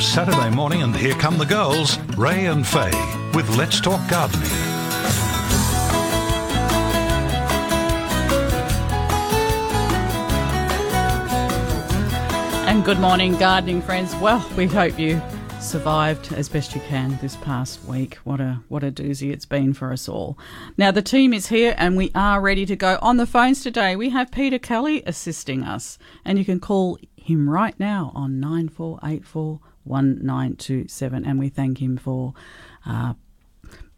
Saturday morning, and here come the girls, Ray and Faye, with Let's Talk Gardening. And good morning, gardening friends. Well, we hope you survived as best you can this past week. What a what a doozy it's been for us all. Now the team is here and we are ready to go. On the phones today, we have Peter Kelly assisting us, and you can call him right now on nine four eight four one nine two seven, and we thank him for. Uh,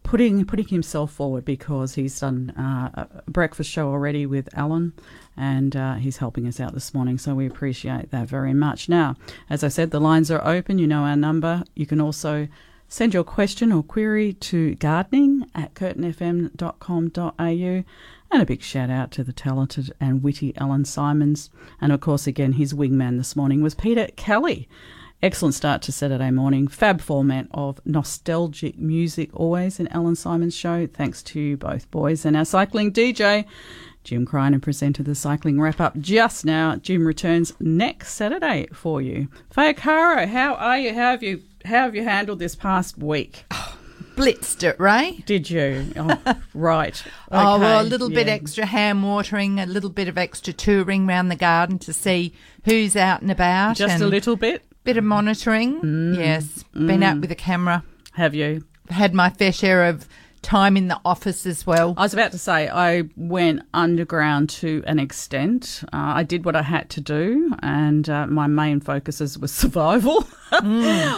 putting putting himself forward because he's done uh, a breakfast show already with Alan, and uh, he's helping us out this morning. So we appreciate that very much. Now, as I said, the lines are open. You know our number. You can also send your question or query to gardening at curtinfm.com.au. And a big shout out to the talented and witty Alan Simons. And of course, again, his wingman this morning was Peter Kelly. Excellent start to Saturday morning. Fab format of nostalgic music always in Alan Simon's show. Thanks to both boys and our cycling DJ. Jim Crinan presented the cycling wrap up just now. Jim returns next Saturday for you. Faye how are you? How have you how have you handled this past week? blitzed it, Ray. Did you? Oh, right. Oh, well, a Okay, little bit extra hand watering, a little bit of extra touring round the garden to see who's out and about. Just and a little bit, bit of mm. monitoring. Mm. yes, been out mm. with a camera. have you? Had my fair share of time in the office as well. I was about to say I went underground to an extent. Uh, I did what I had to do, and uh, my main focuses was survival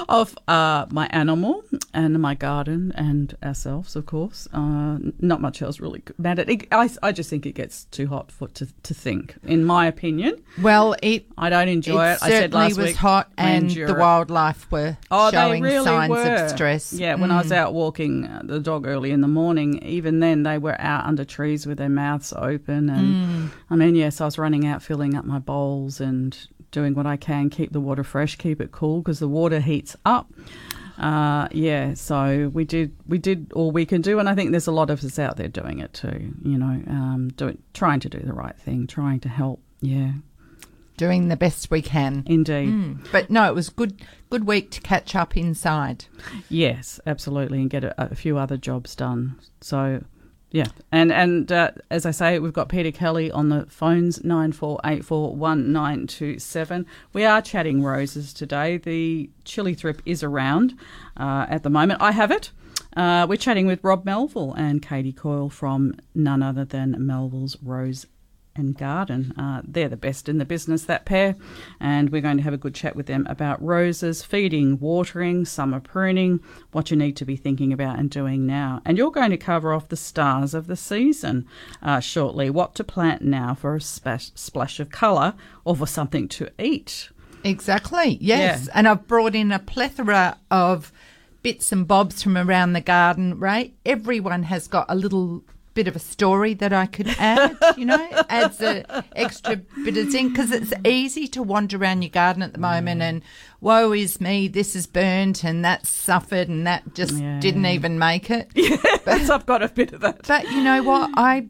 of uh, my animal and my garden and ourselves, of course. Uh, not much else really mattered. It, I, I just think it gets too hot for to, to think, in my opinion. Well, it I don't enjoy it it. I said last was week. hot, and the wildlife were Oh, showing really signs were. of stress. Yeah, when I was out walking uh, the dog early in the morning, even then they were out under trees with their mouths open. And I mean, yes, I was running out, filling up my bowls and doing what I can, keep the water fresh, keep it cool because the water heats up. Uh, yeah, so we did we did all we can do, and I think there's a lot of us out there doing it too. You know, um, doing trying to do the right thing, trying to help. Yeah, doing the best we can. indeed. Mm. But no, it was good. Good week to catch up inside. Yes, absolutely, and get a, a few other jobs done. So, yeah, and and uh, as I say, we've got Peter Kelly on the phones nine four eight four one nine two seven. We are chatting roses today. The chili thrip is around uh, at the moment. I have it. Uh, we're chatting with Rob Melville and Katie Coyle from none other than Melville's Rose and Garden. Uh, they're the best in the business, that pair, and we're going to have a good chat with them about roses, feeding, watering, summer pruning, what you need to be thinking about and doing now. And you're going to cover off the stars of the season uh, shortly. What to plant now for a splash, splash of colour or for something to eat. Exactly. Yes. Yeah. And I've brought in a plethora of bits and bobs from around the garden, Ray. Everyone has got a little bit of a story that I could add, you know, adds a extra bit of zinc because it's easy to wander around your garden at the moment and woe is me, this is burnt and that suffered and that just Yeah. didn't even make it. Yes, I've got a bit of that. But you know what? I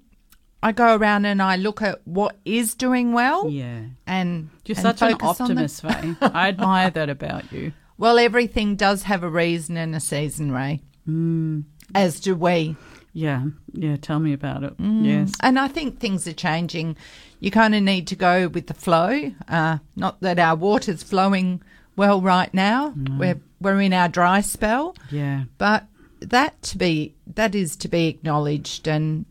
I go around and I look at what is doing well Yeah. and You're and such an optimist, Faye. I admire that about you. Well, everything does have a reason and a season, Ray. Mm. As do we. Yeah, yeah, tell me about it. Mm. Yes. And I think things are changing. You kind of need to go with the flow. Uh, not that our water's flowing well right now. We're we're in our dry spell, Yeah. but that to be that is to be acknowledged and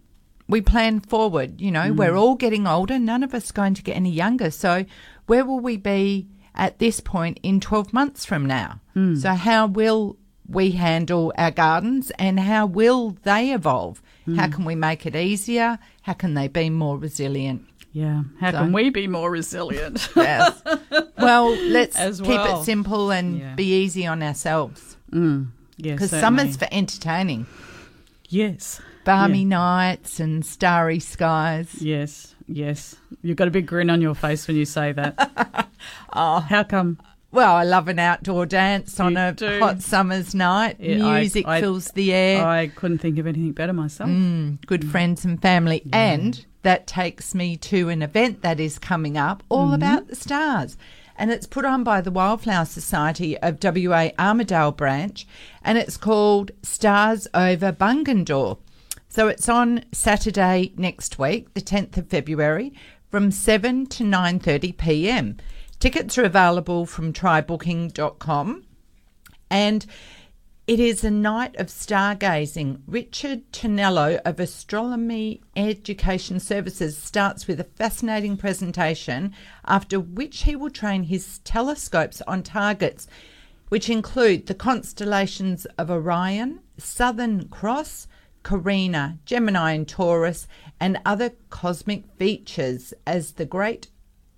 we plan forward. You know, we're mm. all getting older. None of us going to get any younger. So where will we be at this point in 12 months from now? Hmm. So how will we handle our gardens and how will they evolve? How can we make it easier? How can they be more resilient? Yeah. How So- can we be more resilient? Yes. well, let's As keep it simple and Yeah. be easy on ourselves mm, yes. because certainly. summer's for entertaining. Yes. Balmy Yeah. nights and starry skies. Yes. Yes. You've got a big grin on your face when you say that. Oh, How come? Well, I love an outdoor dance on a do. hot summer's night. Yeah, Music I- fills the air. I couldn't think of anything better myself. Mm, good friends and family. And that takes me to an event that is coming up all Mm-hmm. about the stars. And it's put on by the Wildflower Society of WA Armadale branch and it's called Stars Over Bungendore. So it's on Saturday next week, the 10th of February, from 7 to 9:30 p.m. Tickets are available from trybooking.com and it is a night of stargazing. Richard Tonello of Astronomy Education Services starts with a fascinating presentation, after which he will train his telescopes on targets, which include the constellations of Orion, Southern Cross, Carina, Gemini, and Taurus, and other cosmic features as the Great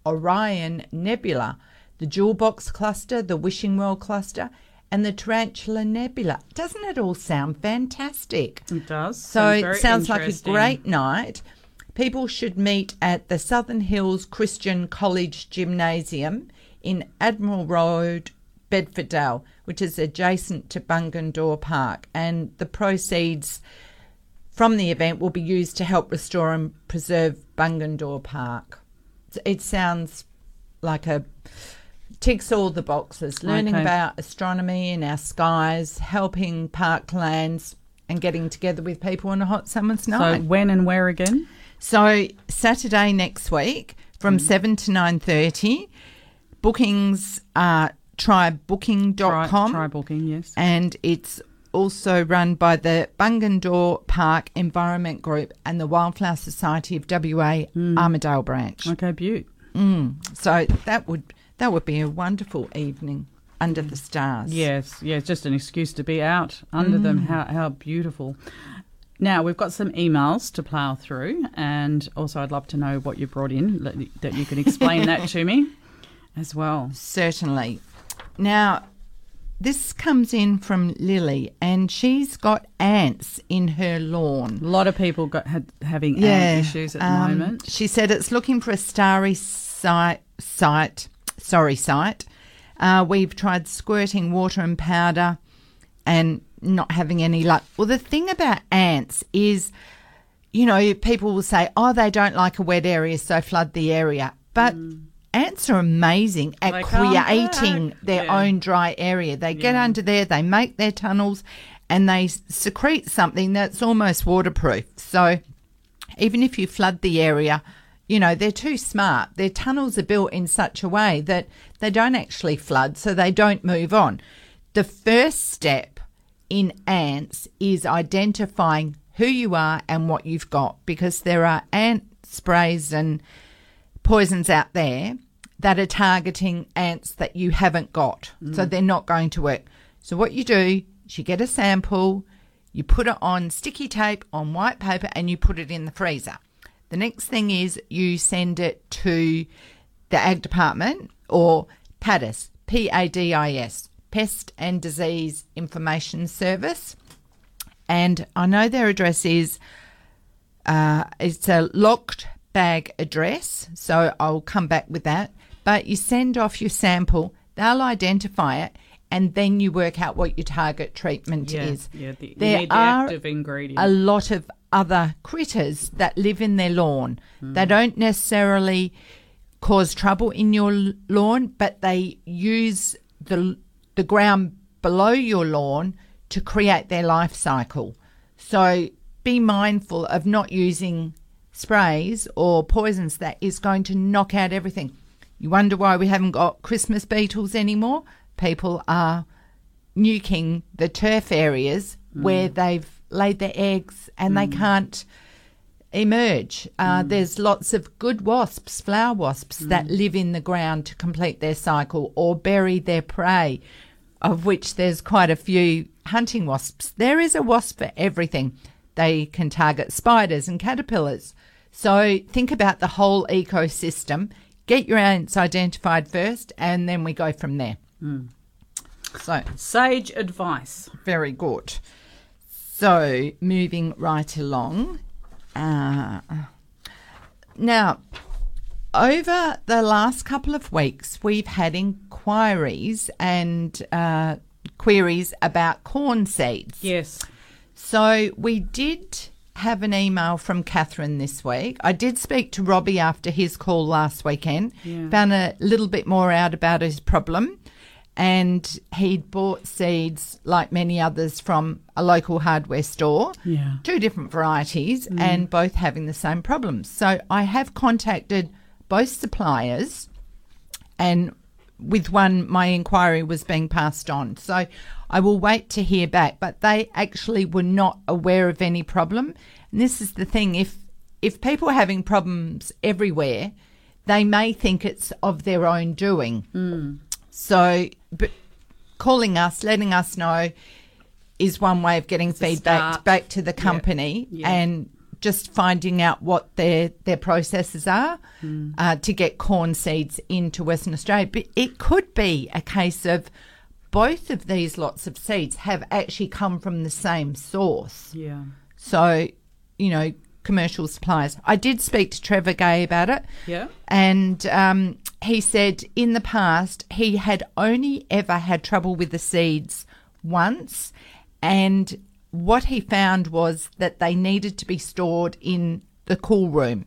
Orion Nebula, the Jewel Box Cluster, the Wishing Well Cluster, and the Tarantula Nebula. Doesn't it all sound fantastic? It does. So it sounds like a great night. People should meet at the Southern Hills Christian College Gymnasium in Admiral Road, Bedfordale, which is adjacent to Bungendore Park. And the proceeds from the event will be used to help restore and preserve Bungendore Park. It sounds like a ticks all the boxes. Learning Okay. about astronomy in our skies, helping parklands, and getting together with people on a hot summer's night So when and where again? So Saturday next week from mm. seven to nine thirty. Bookings are trybooking.com Try, try booking, yes. and it's also run by the Bungendore Park Environment Group and the Wildflower Society of WA Armadale branch. Okay, beaut. Mm. So that would that would be a wonderful evening under the stars. Yes, it's just an excuse to be out under Mm. them. How how beautiful. Now we've got some emails to plough through, and also I'd love to know what you brought in that you can explain that to me as well. Certainly. Now, this comes in from Lily, and she's got ants in her lawn. A lot of people got had, having ant issues at the um, moment. She said it's looking for a starry site. Site, sorry, site. Uh, we've tried squirting water and powder, and not having any luck. Well, the thing about ants is, you know, people will say, "Oh, they don't like a wet area, so flood the area," but Ants are amazing at. They creating their Yeah. own dry area. They get Yeah. under there, they make their tunnels, and they secrete something that's almost waterproof. So even if you flood the area, you know, they're too smart. Their tunnels are built in such a way that they don't actually flood, so they don't move on. The first step in ants is identifying who you are and what you've got because there are ant sprays and poisons out there that are targeting ants that you haven't got. So they're not going to work. So what you do is you get a sample, you put it on sticky tape on white paper and you put it in the freezer. The next thing is you send it to the ag department or PADIS, P A D I S, Pest and Disease Information Service. And I know their address is uh, it's a locked bag address, so I'll come back with that. But you send off your sample, they'll identify it, and then you work out what your target treatment Yeah, is. yeah. The, There the are active ingredient. a lot of other critters that live in their lawn. Hmm. They don't necessarily cause trouble in your lawn, but they use the the ground below your lawn to create their life cycle. So be mindful of not using sprays or poisons that is going to knock out everything. You wonder why we haven't got Christmas beetles anymore? People are nuking the turf areas mm. where they've laid their eggs and they mm. can't emerge. Uh, mm. There's lots of good wasps, flower wasps, that live in the ground to complete their cycle or bury their prey, of which there's quite a few hunting wasps. There is a wasp for everything. They can target spiders and caterpillars. So think about the whole ecosystem. Get your ants identified first, and then we go from there. So Sage advice. very good. So moving right along. Uh, now, over the last couple of weeks, we've had inquiries and uh, queries about corn seeds. Yes. So we did have an email from Catherine this week. I did speak to Robbie after his call last weekend. Yeah. Found a little bit more out about his problem. And he'd bought seeds, like many others, from a local hardware store. Yeah. Two different varieties mm. and both having the same problems. So I have contacted both suppliers and with one my inquiry was being passed on so i will wait to hear back but they actually were not aware of any problem and this is the thing if if people are having problems everywhere they may think it's of their own doing so but calling us letting us know is one way of getting a feedback back to the company Yeah. and just finding out what their their processes are Hmm. uh, to get corn seeds into Western Australia. But it could be a case of both of these lots of seeds have actually come from the same source. Yeah. So, you know, commercial suppliers. I did speak to Trevor Gay about it. Yeah. And um, he said in the past he had only ever had trouble with the seeds once. And what he found was that they needed to be stored in the cool room.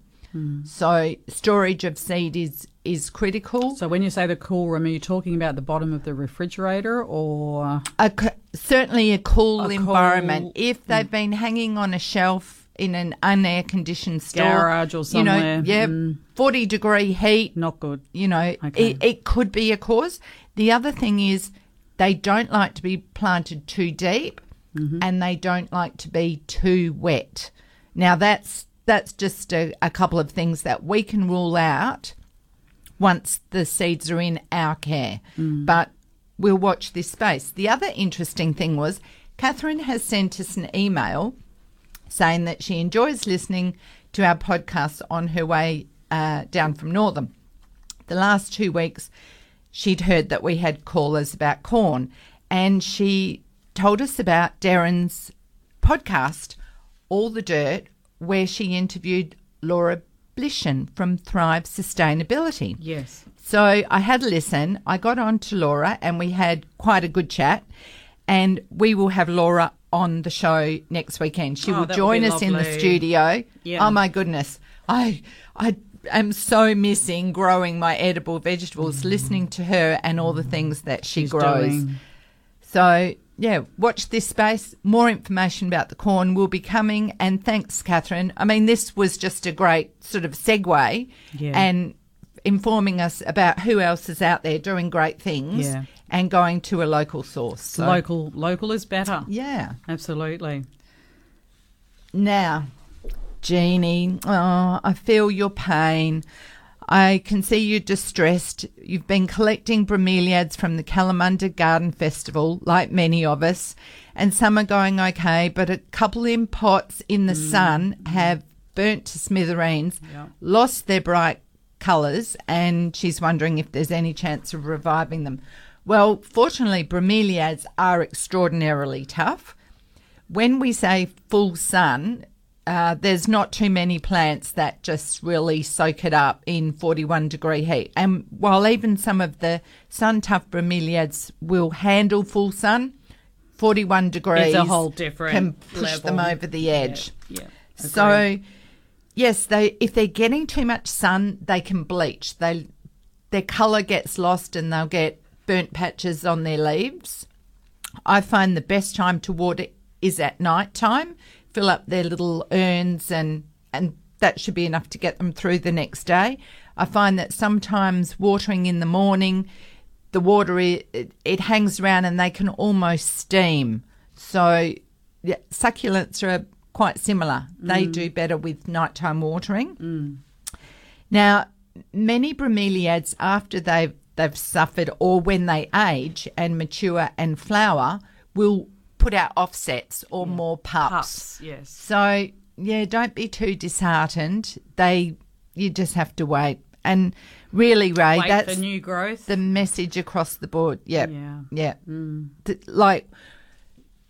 So storage of seed is is critical. So when you say the cool room, are you talking about the bottom of the refrigerator or a, certainly a cool A environment. cool- if they've been hanging on a shelf in an unair conditioned store, Garage or you know, somewhere, yeah, mm. forty degree heat, not good? you know, Okay. it, it could be a cause. The other thing is they don't like to be planted too deep, Mm-hmm. and they don't like to be too wet. Now that's that's just a, a couple of things that we can rule out once the seeds are in our care. But we'll watch this space. The other interesting thing was Catherine has sent us an email saying that she enjoys listening to our podcasts on her way uh, down from Northam. The last two weeks, she'd heard that we had callers about corn, and she told us about Darren's podcast, All the Dirt, where she interviewed Laura From Thrive Sustainability. Yes. So I had a listen. I got on to Laura and we had quite a good chat. And we will have Laura on the show next weekend. She Oh, will join us in the studio. Yeah. Oh my goodness. I I am so missing growing my edible vegetables, listening to her and all the things that she Mm. She's grows. doing. So, yeah, watch this space. More information about the corn will be coming. And thanks, Catherine. I mean, this was just a great sort of segue Yeah. and informing us about who else is out there doing great things Yeah. and going to a local source. So, Local, local is better. Yeah. Absolutely. Now, Jeannie, oh, I feel your pain. I can see you're distressed. You've been collecting bromeliads from the Kalamunda Garden Festival, like many of us, and some are going okay, but a couple in pots in the mm. sun mm. have burnt to smithereens, Yeah. lost their bright colours, and she's wondering if there's any chance of reviving them. Well, fortunately, bromeliads are extraordinarily tough when we say full sun, uh, there's not too many plants that just really soak it up in 41 degree heat. And while even some of the sun tough bromeliads will handle full sun, 41 degrees whole different can push them over the edge. Yeah. So, yes, they if they're getting too much sun, they can bleach. They their color gets lost and they'll get burnt patches on their leaves. I find the best time to water is at night time. Fill up their little urns and and that should be enough to get them through the next day. I find that sometimes watering in the morning, the water it, it hangs around and they can almost steam. So yeah, succulents are quite similar. They mm. do better with nighttime watering. Mm. Now, many bromeliads after they've they've suffered or when they age and mature and flower will put out offsets or mm. more pups. Pups, yes. So yeah, don't be too disheartened. They, you just have to wait. And really, Ray, Wait that's for new growth. the message across the board. Yep. Yeah. Yeah. Mm. Th- like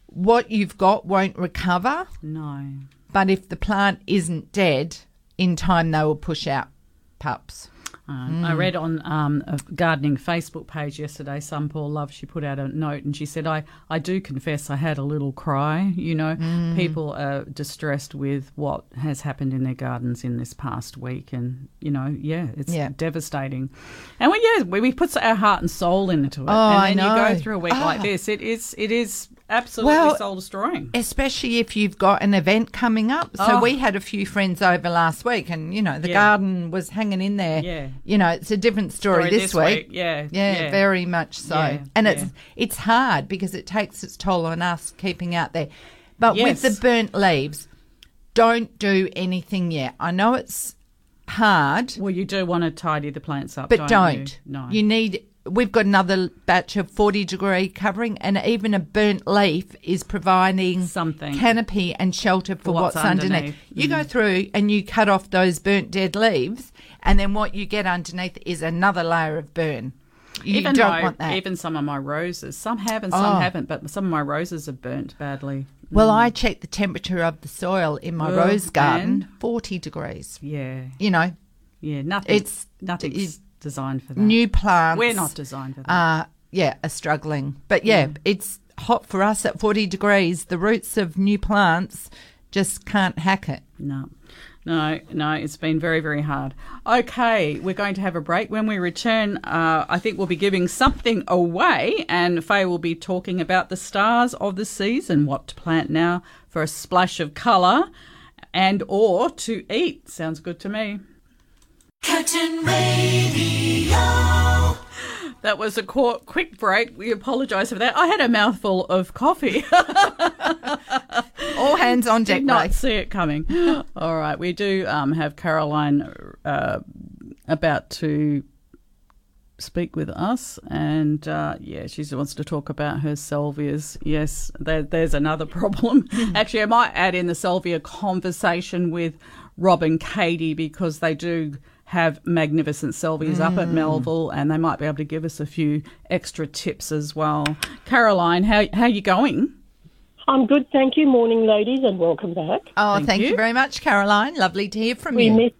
what you've got won't recover, no. but if the plant isn't dead, in time they will push out pups. Uh, I read on um, a gardening Facebook page yesterday, some poor love, she put out a note and she said, I, I do confess I had a little cry. You know, people are distressed with what has happened in their gardens in this past week. And, you know, yeah, it's Yeah. devastating. And we, yeah, we, we put our heart and soul into it. Oh, and then you know. go through a week like Ah. this. It is, it is absolutely Well, soul destroying. Especially if you've got an event coming up. So Oh. we had a few friends over last week, and you know the Yeah. garden was hanging in there. Yeah. You know, it's a different story, Story this, week. Yeah, Yeah, very much so. Yeah, and it's yeah. it's hard because it takes its toll on us keeping out there. But Yes. with the burnt leaves, don't do anything yet. I know it's hard, Well, you do want to tidy the plants up, but don't, don't. you? No. You need we've got another batch of 40 degree covering and even a burnt leaf is providing Something. canopy and shelter for, what's what's, underneath. underneath. Mm. You go through and you cut off those burnt dead leaves and then what you get underneath is another layer of burn. You even don't though, want that. even some of my roses, some have and some Oh. haven't, but some of my roses are burnt badly. Well, I checked the temperature of the soil in my Oh, rose garden, 40 degrees. Yeah, You know, yeah, nothing. It's- nothing's it's designed for that. new plants. We're not designed for that. Uh, yeah, are struggling. But yeah, it's hot for us at 40 degrees. The roots of new plants just can't hack it. no, no, no. It's been very, very hard. Okay, we're going to have a break. When we return, uh, I think we'll be giving something away, and Faye will be talking about the stars of the season, what to plant now for a splash of colour, and or to eat. Sounds good to me. Curtin Radio. That was a quick break. We apologise for that. I had a mouthful of coffee. All hands on deck, Did not Ray. see it coming. All right, we do um, have Caroline uh, about to speak with us, and uh, yeah, she wants to talk about her salvias. Yes, there, there's another problem. Actually, I might add in the salvia conversation with Rob and Katie because they do have magnificent salvias up at mm. Melville, and they might be able to give us a few extra tips as well. Caroline, how how you going? I'm good, thank you. Morning, ladies, and welcome back. Oh, Thank thank, you. you. very much, Caroline. Lovely to hear from We you. missed,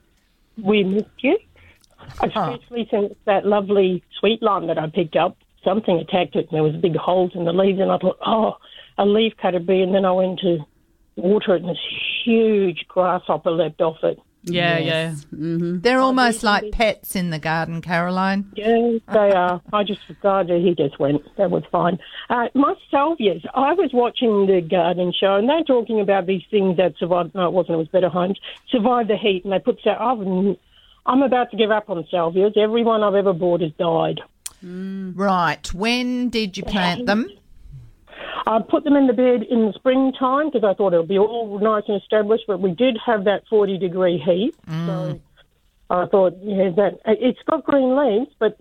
we missed you, especially since that lovely sweet lime that I picked up. Something attacked it, and there was big holes in the leaves, and I thought, oh, a leaf cutter bee, and then I went to water it, and this huge grasshopper leapt off it. Yeah, Yes. yeah. hmm They're almost these- like pets in the garden, Caroline. Yes, they are. I just forgot he just went. That was fine. Uh, my salvias. I was watching the garden show, and they're talking about these things that survive. No, it wasn't. It was Better Homes. Survive the heat, and they put. Sal- I've- I'm about to give up on salvias. Every one I've ever bought has died. Right. When did you plant them? I put them in the bed in the springtime because I thought it would be all nice and established, but we did have that 40 degree heat. So I thought, yeah, that it's got green leaves, but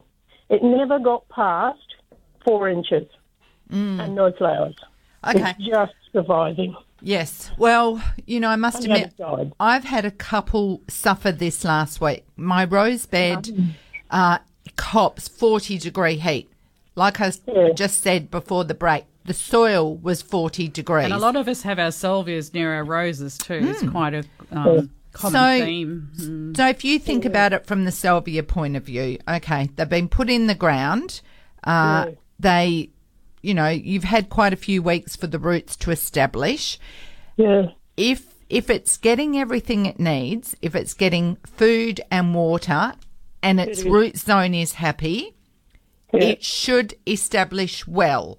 it never got past four inches and no flowers. Okay. It's just surviving. Yes. Well, you know, I must And admit. I've had a couple suffer this last week. My rose bed uh, cops 40 degree heat. Like I Yeah. just said before the break, the soil was 40 degrees. And a lot of us have our salvias near our roses too. It's quite a um, common So- theme. Mm. So if you think about it from the salvia point of view, okay, they've been put in the ground. Uh, Yeah. They, you know, you've had quite a few weeks for the roots to establish. Yeah. If if it's getting everything it needs, if it's getting food and water, and its root zone is happy, Yeah. it should establish well.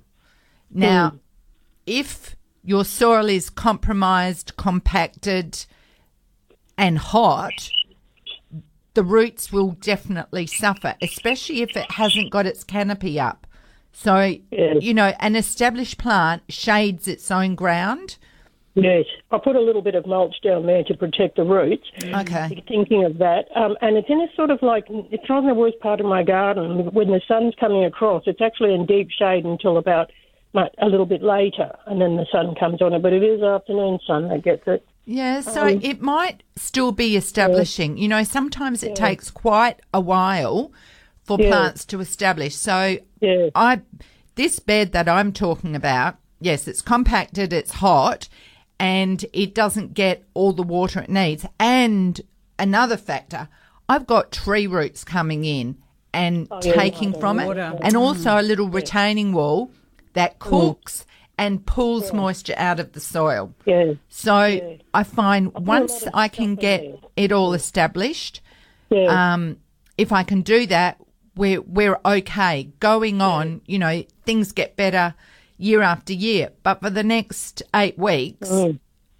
Now, if your soil is compromised, compacted, and hot, the roots will definitely suffer, especially if it hasn't got its canopy up. So, Yes. you know, an established plant shades its own ground. Yes. I put a little bit of mulch down there to protect the roots. Okay. thinking of that. Um, and it's in a sort of like, it's not in the worst part of my garden. When the sun's coming across, it's actually in deep shade until about mu- a little bit later, and then the sun comes on it. But it is afternoon sun that gets it. Yeah, so um, it might still be establishing. You know, sometimes it takes quite a while for Yeah. plants to establish. So Yeah. I this bed that I'm talking about, yes, it's compacted, it's hot, and it doesn't get all the water it needs. And another factor, I've got tree roots coming in and Oh, taking yeah, from it, water. and also mm-hmm. a little retaining wall that cooks and pulls moisture out of the soil. Yeah. So I find a once I can get there. it all established, Yeah. um, if I can do that, we're we're okay. Going on, you know, things get better year after year. But for the next eight weeks,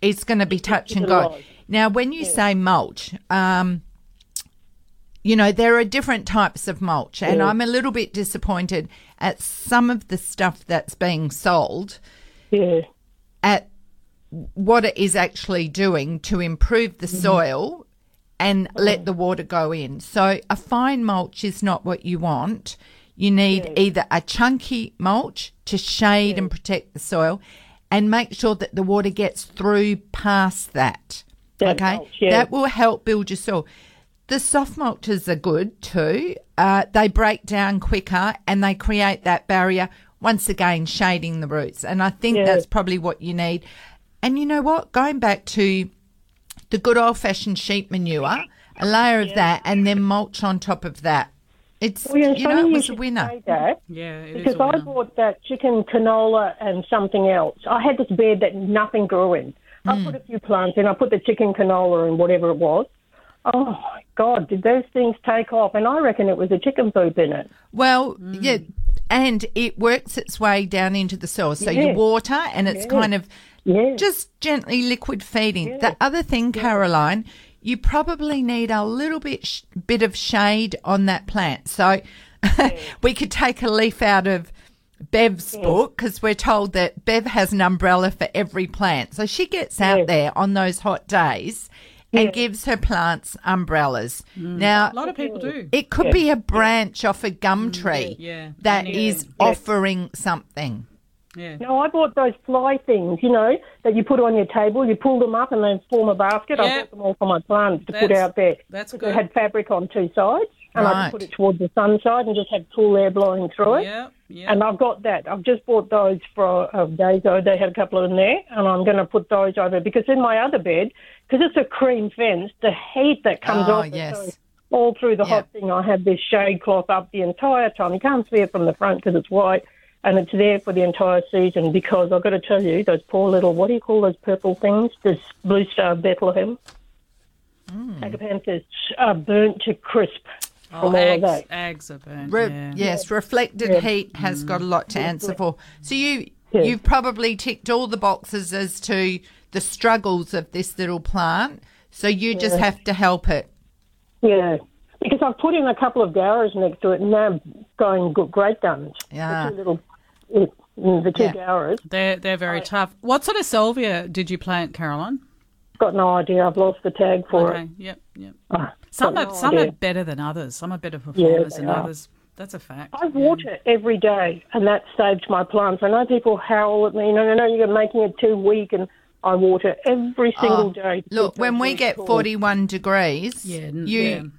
it's going to be touch and go. Now, when you say mulch, um, you know, there are different types of mulch, and I'm a little bit disappointed at some of the stuff that's being sold yeah. at what it is actually doing to improve the mm-hmm. soil and let the water go in. So a fine mulch is not what you want. You need either a chunky mulch to shade and protect the soil and make sure that the water gets through past that. That okay? mulch, yeah. That will help build your soil. The soft mulches are good too. Uh, they break down quicker and they create that barrier, once again, shading the roots. And I think Yeah. that's probably what you need. And you know what? Going back to the good old fashioned sheep manure, a layer of that, and then mulch on top of that. It's, Well, yeah, you know, it you was a winner. that. Yeah, it is Because I bought that chicken canola and something else. I had this bed that nothing grew in. I Hmm. put a few plants in. I put the chicken canola and whatever it was. Oh my God! Did those things take off? And I reckon it was a chicken poop in it. Well, mm. yeah, and it works its way down into the soil. So you water, and it's kind of Yeah. just gently liquid feeding. The other thing, Caroline, you probably need a little bit sh- bit of shade on that plant. So we could take a leaf out of Bev's book because we're told that Bev has an umbrella for every plant. So she gets out Yeah. there on those hot days and gives her plants umbrellas. Mm. Now, A lot of people do. it could be a branch off a gum mm. tree Yeah. that Yeah. is offering something. Yeah. No, I bought those fly things, you know, that you put on your table. You pull them up and they form a basket. I Yeah. bought them all for my plants to put out there. that's They good. had fabric on two sides, and I Right. just put it towards the sun side and just had cool air blowing through it. Yeah. Yeah. And I've got that. I've just bought those for um, a day ago. They had a couple of them there, and I'm going to put those over because in my other bed, because it's a cream fence, the heat that comes Oh, off it yes. goes all through the Yeah. hot thing. I have this shade cloth up the entire time. You can't see it from the front because it's white, and it's there for the entire season. Because I've got to tell you, those poor little what do you call those purple things? This blue star Bethlehem. Mm. Agapanthus are uh, burnt to crisp oh, from all of ags, that. ags are burnt. Re- yeah. Yes, reflected heat has got a lot to answer for. So you you've probably ticked all the boxes as to the struggles of this little plant. So you just have to help it. Yeah, because I've put in a couple of gauras next to it, and they're going good, great guns. Yeah. The two little, mm, the two Yeah. gauras. They're they're very tough. What sort of salvia did you plant, Caroline? Got no idea. I've lost the tag for Okay. it. Yep. Yep. Ah, Some are no some are better than others. Some are better performers they than are. others. That's a fact. I water every day, and that saved my plants. I know people howl at me, no, no, no, you're making it too weak, and I water every oh, single Oh, day. Look, when we get tall. 41 degrees, Yeah, n- you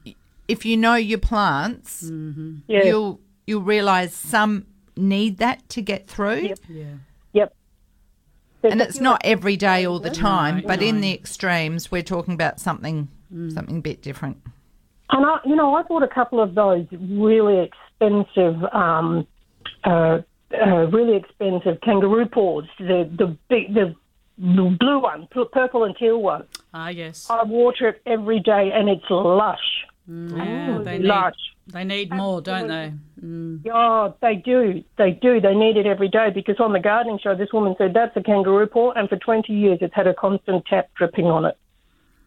if you know your plants, mm-hmm. yeah, you'll you'll realize some need that to get through. Yep. Yeah. yep. There's And it's not every day all the time, No, but in the extremes we're talking about something something a bit different. And I, you know, I bought a couple of those really expensive, um, uh, uh, really expensive kangaroo paws. The the big, the the blue one, purple and teal one. Ah, yes. I water it every day, and it's lush. Yeah, they need lush. they need more, don't they? Mm. Oh, they do. They do. They need it every day because on the gardening show, this woman said that's a kangaroo paw, and for 20 years it's had a constant tap dripping on it.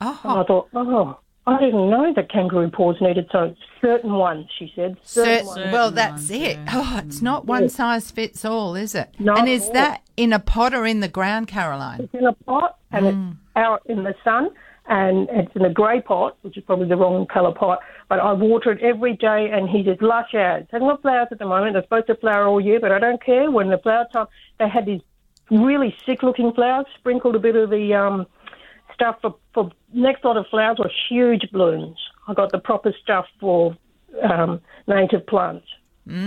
And I Oh, thought, oh, I didn't know that kangaroo paws needed so certain ones. She said certain Cert- ones. Well, that's ones, it. yeah. Oh, it's not one size fits all, is it? Not and is all. that in a pot or in the ground, Caroline? It's in a pot and Mm. it's out in the sun and it's in a grey pot, which is probably the wrong colour pot. But I water it every day and he just lush out. It's got flowers at the moment. They're supposed to flower all year, but I don't care. When the flower time, they had these really sick looking flowers, sprinkled a bit of the um, stuff for, for next lot of flowers were huge blooms. I got the proper stuff for um, native plants. Gave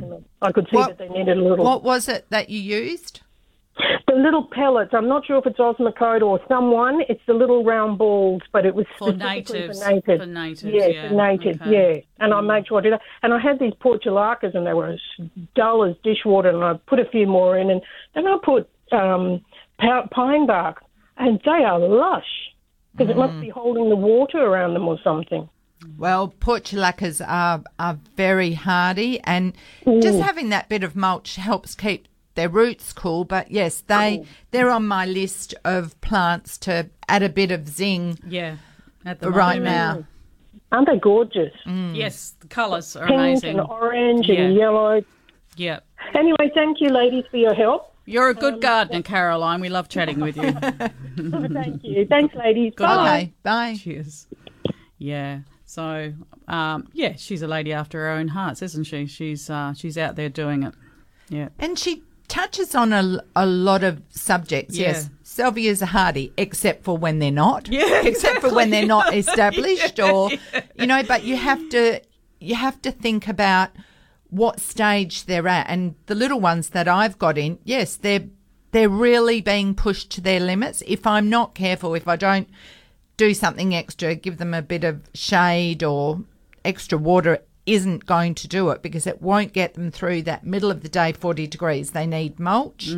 them a- I could see What- that they needed a little. What was it that you used? The little pellets. I'm not sure if it's Osmocote or someone. It's the little round balls, but it was For specifically natives, For natives. for natives, Yes, yeah, for natives. okay. Yeah, and I made sure I did that. And I had these portulacas, and they were as dull as dishwater. And I put a few more in, and then I put um, pine bark, and they are lush because it Mm. must be holding the water around them or something. Well, portulacas are are very hardy, and just having that bit of mulch helps keep their roots cool. But yes, they they're on my list of plants to add a bit of zing Yeah. At the right moment. now. Aren't they gorgeous? Yes, the colours are Pink amazing. and orange and yellow. Yeah. Anyway, thank you, ladies, for your help. You're a good gardener, Caroline. We love chatting with you. thank you. Thanks, ladies. Good Bye. luck. Okay, bye. Cheers. Yeah. So, um, yeah, she's a lady after her own hearts, isn't she? She's uh, she's out there doing it. Yeah. And she touches on a, a lot of subjects. Yeah. Yes, salvias are hardy, except for when they're not. Yeah, except for when they're not established, or you know. But you have to you have to think about what stage they're at, and the little ones that I've got in, yes, they're they're really being pushed to their limits. If I'm not careful, if I don't do something extra, give them a bit of shade or extra water isn't going to do it because it won't get them through that middle of the day 40 degrees. They need mulch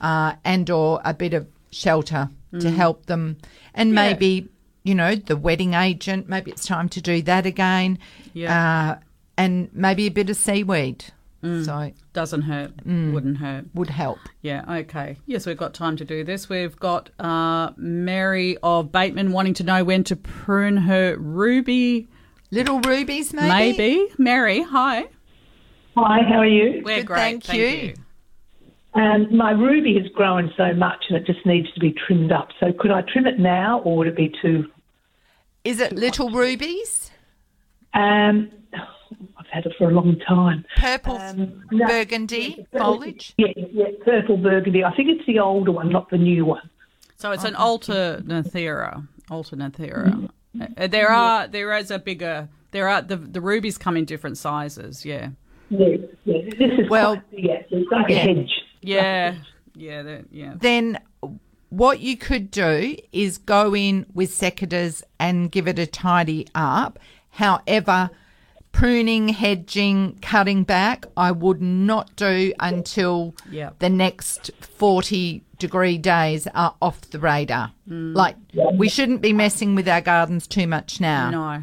uh, and or a bit of shelter to help them. And maybe you know the wetting agent maybe it's time to do that again. Yeah. uh, and maybe a bit of seaweed so Doesn't hurt. Mm. Wouldn't hurt. would help Yeah, okay. Yes, we've got time to do this. We've got uh, Mary of Bateman wanting to know when to prune her ruby. little rubies maybe Maybe. Mary, hi. Hi, how are you? We're Good, great. thank Thank, you. you. Um, my ruby has grown so much and it just needs to be trimmed up. So could I trim it now or would it be too? is it little rubies Um, I've had it for a long time. purple Um, no. burgundy foliage Yeah, yeah, purple burgundy. I think it's the older one, not the new one. So it's an alternanthera. Alternanthera. Uh, there are there is a bigger there are the the rubies come in different sizes. Yeah. Yeah, yeah. This is Well, quite big. actually. It's like yeah. a hedge. Yeah. Yeah. Yeah. then what you could do is go in with secateurs and give it a tidy up. However, pruning, hedging, cutting back, I would not do until Yep. the next 40 degree days are off the radar. Mm. Like, we shouldn't be messing with our gardens too much now. No.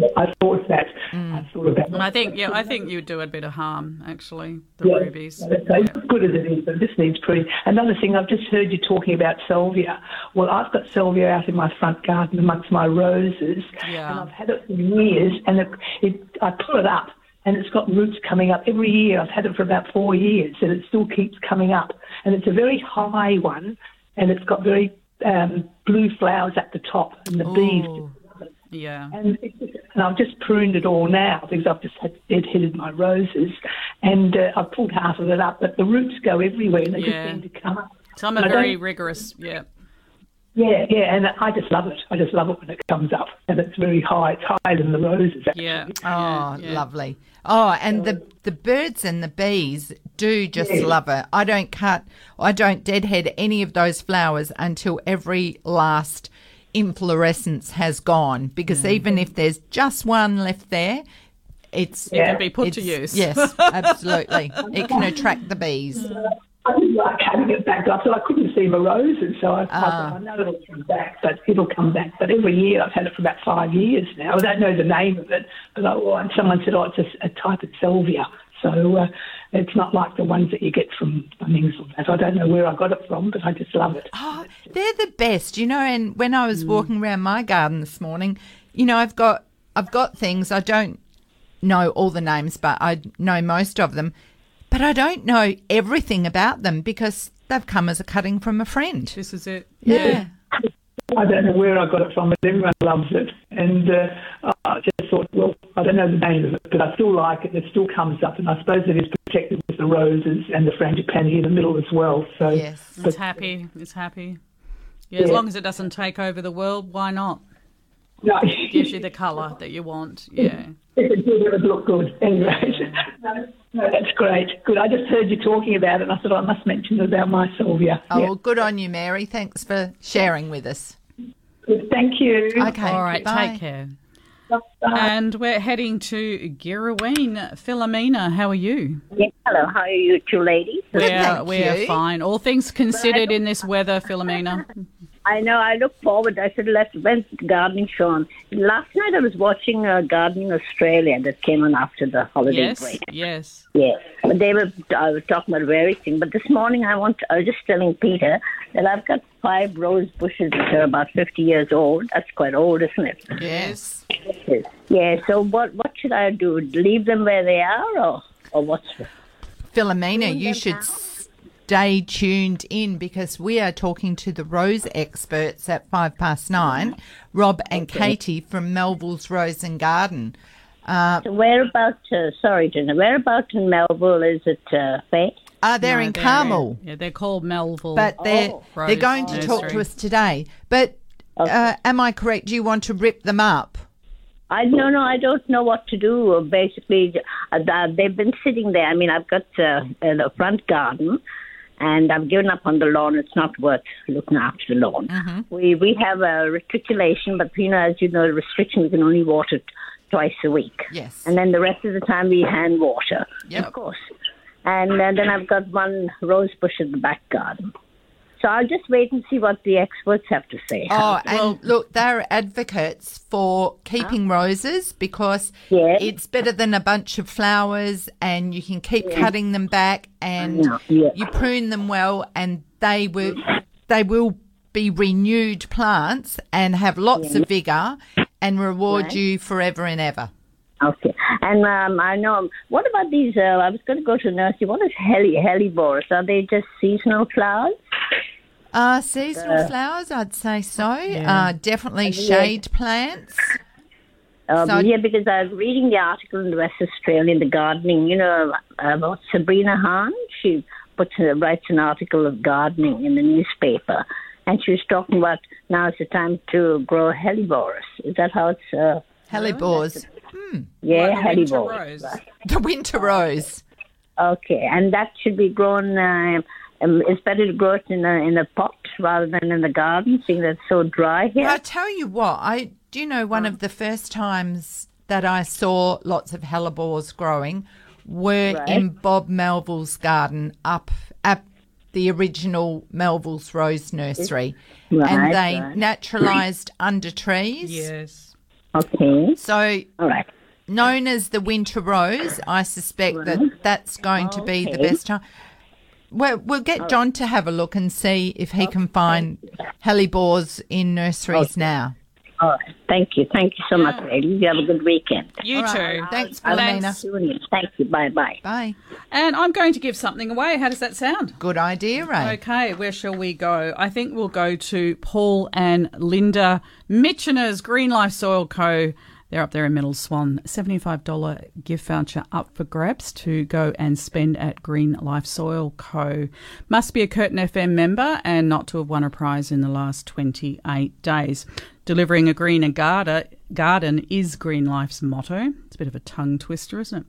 Yeah, I thought that. I thought about And I think yeah, I think you do a bit of harm actually. The Yeah, rubies. It's as good as it is, but this needs pruning. Another thing, I've just heard you talking about salvia. Well, I've got salvia out in my front garden amongst my roses, Yeah. and I've had it for years, and it, it, I pull it up, and it's got roots coming up every year. I've had it for about four years, and it still keeps coming up. And it's a very high one, and it's got very um, blue flowers at the top, and the bees just Yeah. and, it, and I've just pruned it all now because I've just had deadheaded my roses, and uh, I've pulled half of it up, but the roots go everywhere and they Yeah. just seem to come up. Some are very rigorous. Yeah. Yeah, yeah, and I just love it. I just love it when it comes up, and it's very high. It's higher than the roses. Actually. Yeah. Oh, yeah. lovely. Oh, and the the birds and the bees do just love it. I don't cut, I don't deadhead any of those flowers until every last inflorescence has gone. Because even if there's just one left there, it's Yeah. Can be put to use. Yes, absolutely. it can attract the bees. I didn't like having it back. I thought I couldn't see my roses, so I, I Ah. thought, I know it'll come back, but it'll come back. But every year, I've had it for about five years now. I don't know the name of it, but I, someone said, oh, it's a, a type of salvia. So uh, it's not like the ones that you get from Bunnings or that. I don't know where I got it from, but I just love it. Oh, they're the best, you know. And when I was walking around my garden this morning, you know, I've got I've got things I don't know all the names, but I know most of them. But I don't know everything about them because they've come as a cutting from a friend. This is it. Yeah. I don't know where I got it from, but everyone loves it. And uh, I just thought, well, I don't know the name of it, but I still like it. It still comes up, and I suppose it is protected with the roses and the frangipani in the middle as well. So Yes. It's happy. It's happy. Yeah, as long as it doesn't take over the world, why not? No, Gives you the colour that you want. Yeah. if it did, it would look good. Anyway, no, no, that's great. Good. I just heard you talking about it, and I thought I must mention about my Sylvia. Oh, Yeah. well, good on you, Mary. Thanks for sharing with us. Good. Thank you. Okay. All right, bye. take care. Bye. And we're heading to Girrawheen. Philomena, how are you? Yes, hello. How are you two ladies? We're, thank we're you. fine. All things considered in this weather, Philomena. I know. I look forward. I said, let's when's the gardening show on? Last night I was watching uh, Gardening Australia that came on after the holiday Yes, break. yes. Yes, but they were I was talking about various things. But this morning I want. I was just telling Peter that I've got five rose bushes that are about fifty years old. That's quite old, isn't it? Yes. Yes. Yeah. So what what should I do? Leave them where they are, or or what's? Philomena, you should stay tuned in because we are talking to the rose experts at five past nine, Rob and Katie from Melville's Rose and Garden. Uh, So whereabout? Uh, sorry, Jenna. Whereabout in Melville is it, uh, Faye? are they No, in they're Carmel? Yeah, they're called Melville. But they're Oh. they're Rose going to talk to us today. But uh, am I correct? Do you want to rip them up? I no, no, I don't know what to do. Uh, Basically, uh, they've been sitting there. I mean, I've got uh, a front garden, and I've given up on the lawn. It's not worth looking after the lawn. We we have a reticulation, but you know, as you know, the restriction we can only water twice a week. Yes. and then the rest of the time we hand water, Yep. of course. And uh, then I've got one rose bush in the back garden. So I'll just wait and see what the experts have to say. Oh, and look, they're advocates for keeping ah. roses because Yes. it's better than a bunch of flowers and you can keep cutting them back and yeah. you prune them well and they will they will be renewed plants and have lots of vigor and reward Right. you forever and ever. Okay. And um, I know, what about these? Uh, I was going to go to nursery. What is heli- hellebores? Are they just seasonal flowers? Uh, seasonal flowers, I'd say so. Uh, definitely shade plants. Um, So- yeah, because I was reading the article in the West Australian, the gardening, you know, about Sabrina Hahn. She puts, uh, writes an article of gardening in the newspaper. And she was talking about now is the time to grow hellebores. Is that how it's? Uh, Hellebores. Yeah, Like the winter rose. The winter rose. Okay, and that should be grown. Uh, um, it's better to grow it in a in a pot rather than in the garden, seeing that it's so dry here. Well, I tell you what, I do you know one of the first times that I saw lots of hellebores growing were Right. in Bob Melville's garden up at the original Melville's Rose Nursery. and they right. naturalised under trees. Yes. Okay, So all right. Known as the winter rose, I suspect that that's going to be the best time. Well, we'll get oh. John to have a look and see if he can find hellebores in nurseries now. All right. Thank you. Thank you so much, ladies. You have a good weekend. You All too. right. Thanks, I'll Philomena. see you soon. Thank you. Bye bye. Bye. And I'm going to give something away. How does that sound? Good idea, Ray. Okay, where shall we go? I think we'll go to Paul and Linda Mitchener's Green Life Soil Co. They're up there in Middle Swan. $75 gift voucher up for grabs to go and spend at Green Life Soil Co. Must be a Curtin FM member and not to have won a prize in the last 28 days. Delivering a greener garden, garden is Green Life's motto. It's a bit of a tongue twister, isn't it?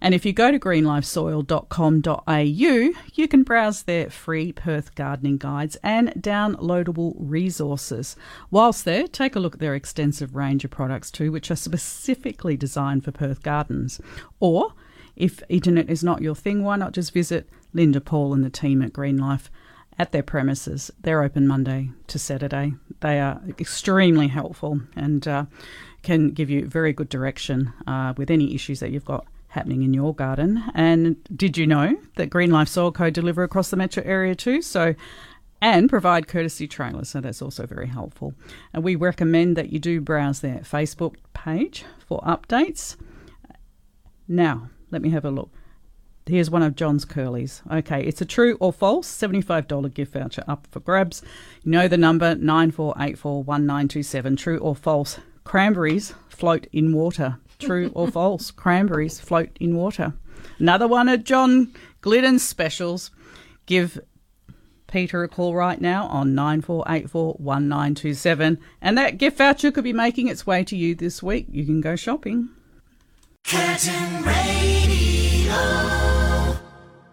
And if you go to greenlifesoil.com.au, you can browse their free Perth gardening guides and downloadable resources. Whilst there, take a look at their extensive range of products too, which are specifically designed for Perth gardens. Or, if internet is not your thing, why not just visit Linda Paul and the team at Green Life at their premises. They're open Monday to Saturday. They are extremely helpful and uh, can give you very good direction uh, with any issues that you've got happening in your garden. And did you know that Green Life Soil Co deliver across the metro area too? So and provide courtesy trailers, so that's also very helpful. And we recommend that you do browse their Facebook page for updates. Now, let me have a look. Here's one of John's curlies. Okay, it's a true or false $75 gift voucher up for grabs. You know the number 94841927. True or false? Cranberries float in water. True or false? Cranberries float in water. Another one of John Glidden's specials. Give Peter a call right now on 94841927. And that gift voucher could be making its way to you this week. You can go shopping. Curtin Radio.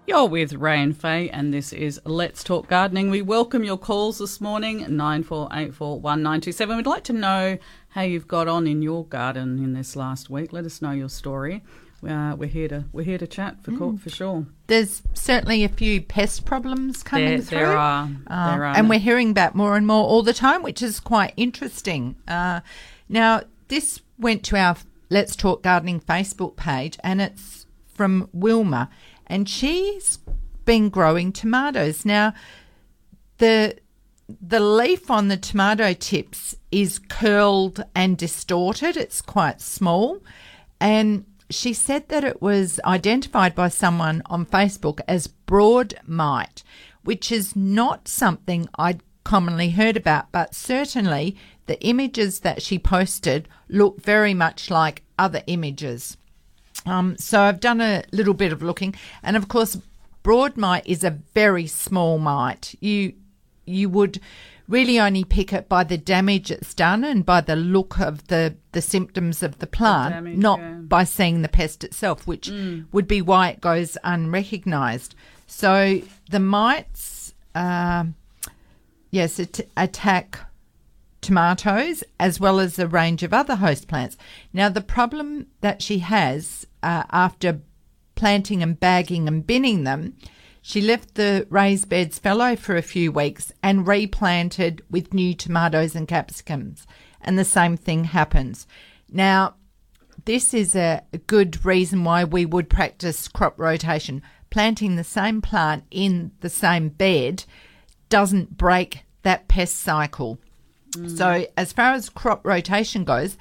You're with Ray and Faye, and this is Let's Talk Gardening. We welcome your calls this morning, 94841927. We'd like to know how you've got on in your garden in this last week. Let us know your story. Uh, we're here to we're here to chat for co- for sure. There's certainly a few pest problems coming There, through. there are Uh, there are and we're hearing about more and more all the time, which is quite interesting. Uh, now, this went to our Let's Talk Gardening Facebook page, and it's from Wilma, and she's been growing tomatoes. Now, the the leaf on the tomato tips is curled and distorted. It's quite small, and she said that it was identified by someone on Facebook as broad mite, which is not something I'd commonly heard about, but certainly the images that she posted look very much like other images. Um, so I've done a little bit of looking, and of course, broad mite is a very small mite. You you would really only pick it by the damage it's done and by the look of the the symptoms of the plant, damage, not yeah. by seeing the pest itself, which would be why it goes unrecognised. So the mites, um yes, at- attack tomatoes as well as a range of other host plants. Now, the problem that she has uh, after planting and bagging and binning them, she left the raised beds fallow for a few weeks and replanted with new tomatoes and capsicums. And the same thing happens. Now, this is a a good reason why we would practice crop rotation. Planting the same plant in the same bed doesn't break that pest cycle. So, as far as crop rotation goes,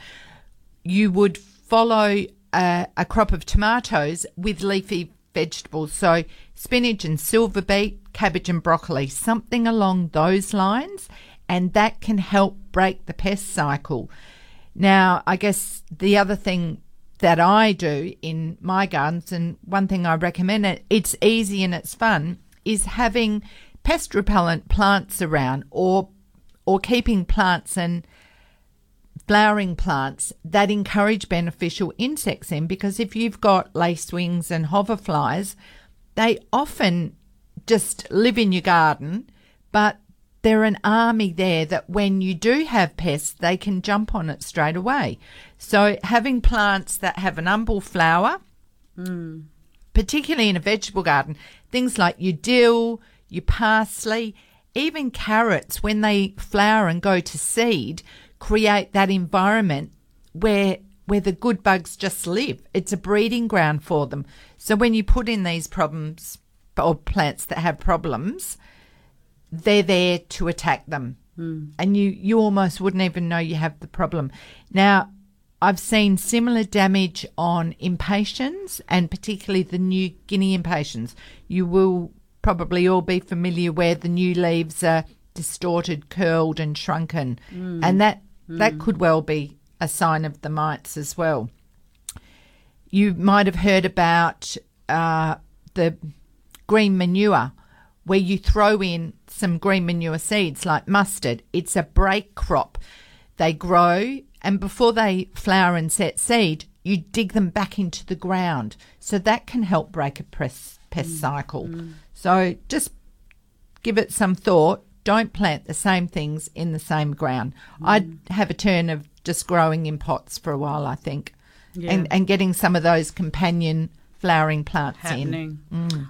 you would follow a, a crop of tomatoes with leafy vegetables. So, spinach and silver beet, cabbage and broccoli, something along those lines, and that can help break the pest cycle. Now, I guess the other thing that I do in my gardens, and one thing I recommend it, it's easy and it's fun, is having pest repellent plants around or or keeping plants and flowering plants that encourage beneficial insects in because if you've got lacewings and hoverflies, they often just live in your garden, but they're an army there that when you do have pests, they can jump on it straight away. So having plants that have an umbel flower, hmm. particularly in a vegetable garden, things like your dill, your parsley, even carrots, when they flower and go to seed, create that environment where where the good bugs just live. It's a breeding ground for them. So when you put in these problems or plants that have problems, they're there to attack them. Hmm. And you, you almost wouldn't even know you have the problem. Now, I've seen similar damage on impatiens and particularly the New Guinea impatiens. You will probably all be familiar where the new leaves are distorted, curled, and shrunken. Hmm. And that, that could well be a sign of the mites as well. You might have heard about uh, the green manure, where you throw in some green manure seeds like mustard. It's a break crop. They grow, and before they flower and set seed, you dig them back into the ground. So that can help break a pest, pest cycle. So just give it some thought. Don't plant the same things in the same ground. I'd have a turn of just growing in pots for a while, I think, and, and getting some of those companion flowering plants in. happening.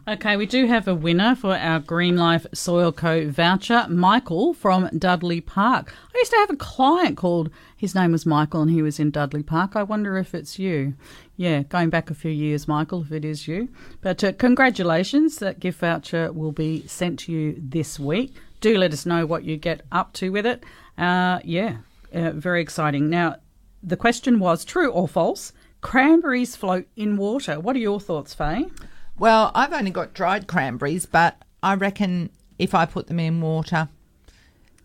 Okay, we do have a winner for our Green Life Soil Co voucher, Michael from Dudley Park. I used to have a client called, his name was Michael, and he was in Dudley Park. I wonder if it's you. Yeah, going back a few years, Michael, if it is you. But uh, congratulations, that gift voucher will be sent to you this week. Do let us know what you get up to with it. Uh, yeah, uh, very exciting. Now, the question was true or false? Cranberries float in water. What are your thoughts, Faye? Well, I've only got dried cranberries, but I reckon if I put them in water,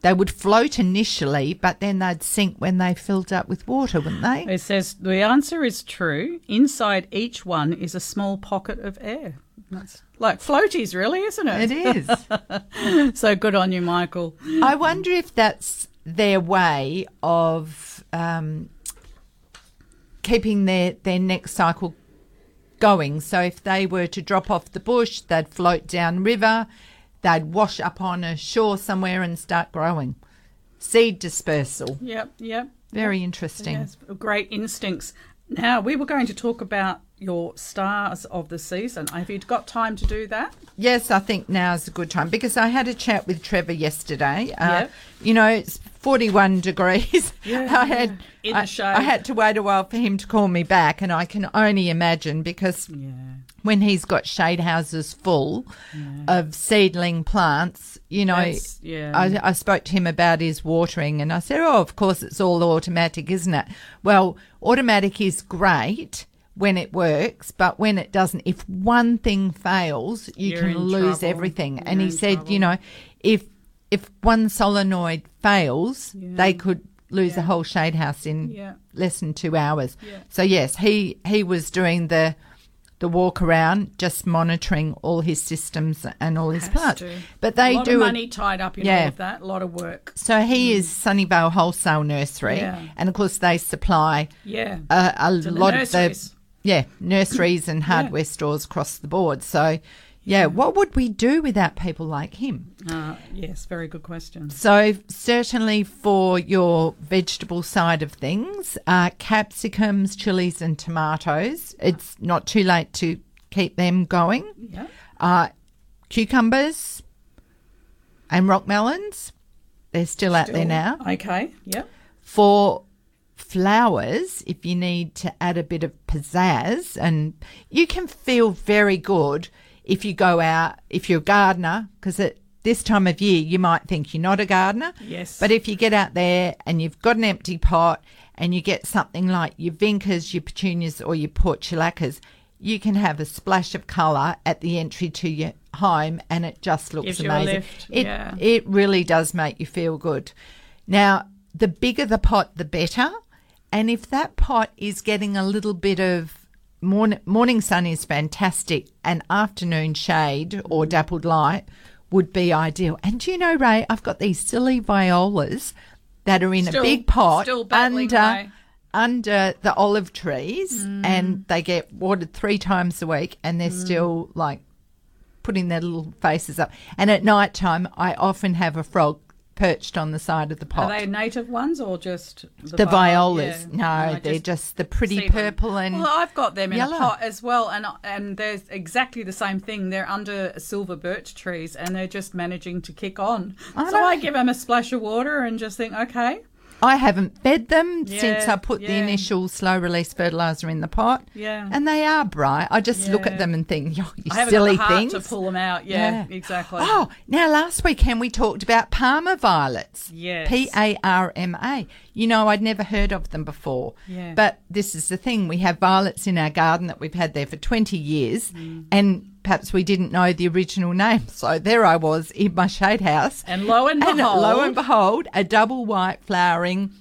they would float initially, but then they'd sink when they filled up with water, wouldn't they? It says the answer is true. Inside each one is a small pocket of air. That's like floaties, really, isn't it? It is. So good on you, Michael. I wonder if that's their way of um, keeping their, their next cycle going. So if they were to drop off the bush, they'd float down river, they'd wash up on a shore somewhere and start growing. Seed dispersal. Yep, yep. Very interesting. Yes, great instincts. Now, we were going to talk about your stars of the season. Have you got time to do that? Yes, I think now is a good time because I had a chat with Trevor yesterday. Uh, Yep. You know, it's 41 degrees. Yeah, I had. In the I, shade. I had to wait a while for him to call me back, and I can only imagine because Yeah. when he's got shade houses full of seedling plants, you know, That's- yeah. I, I spoke to him about his watering, and I said, "Oh, of course, it's all automatic, isn't it?" Well, automatic is great when it works, but when it doesn't, if one thing fails, you You're can lose trouble. everything. You're and he said, trouble. you know, if if one solenoid fails, they could lose the whole shade house in Yeah. less than two hours. Yeah. So yes, he he was doing the the walk around, just monitoring all his systems and all his parts. to. But they a lot do of money tied up in Yeah. all of that. A lot of work. So he mm. is Sunnyvale Wholesale Nursery, Yeah. and of course they supply Yeah. a, a lot of the yeah nurseries and hardware stores across the board. So yeah, what would we do without people like him? Uh, yes, very good question. So certainly for your vegetable side of things, uh, capsicums, chilies, and tomatoes. It's not too late to keep them going. Yeah. Uh, cucumbers and rock melons, they're still out there now. Okay. yeah. For flowers, if you need to add a bit of pizzazz, and you can feel very good if you go out, if you're a gardener, because at this time of year you might think you're not a gardener. Yes. But if you get out there and you've got an empty pot and you get something like your vincas, your petunias, or your portulacas, you can have a splash of colour at the entry to your home and it just looks Gives amazing. It, yeah. it really does make you feel good. Now, the bigger the pot, the better. And if that pot is getting a little bit of morning, morning sun is fantastic, and afternoon shade or Mm. dappled light would be ideal. And do you know, Ray, I've got these silly violas that are in Still- a big pot under away. under the olive trees, Mm. and they get watered three times a week, and they're still like putting their little faces up. And at night time, I often have a frog perched on the side of the pot. Are they native ones or just the vi- violas? yeah. No, I they're just, the pretty them. purple and Well, I've got them in yellow. a pot as well, and and there's exactly the same thing. They're under silver birch trees, and they're just managing to kick on. I so know. I give them a splash of water and just think, okay, I haven't fed them since I put the initial slow release fertilizer in the pot. Yeah. and they are bright. I just look at them and think, "Yo, you silly got the heart things." to pull them out. Yeah, exactly. Oh, now last weekend we talked about Parma violets. Yes. P A R M A. You know, I'd never heard of them before. Yeah. But this is the thing we have violets in our garden that we've had there for 20 years, Mm. and perhaps we didn't know the original name. So there I was in my shade house. And lo and And behold, lo and behold, a double white flowering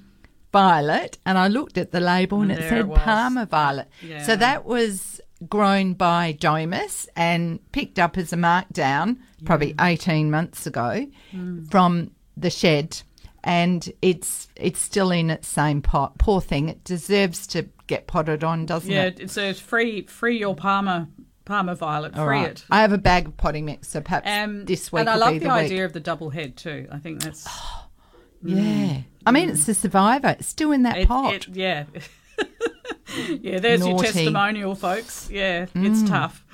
violet. And I looked at the label and, And it said it. Parma violet. Yeah. So that was grown by Domus and picked up as a markdown probably 18 months ago Mm. from the shed. And it's it's still in its same pot. Poor thing. It deserves to get potted on, doesn't it? yeah, it? it's free free your Parma Parma violet, All free right. it. I have a bag of potting mix, so perhaps Um, this week and I will love be the, the, idea of the double head too. I think that's Yeah. I mean, it's the survivor. It's still in that it, pot. it- yeah. yeah, there's your Naughty. Mm. testimonial, folks. Yeah, it's tough.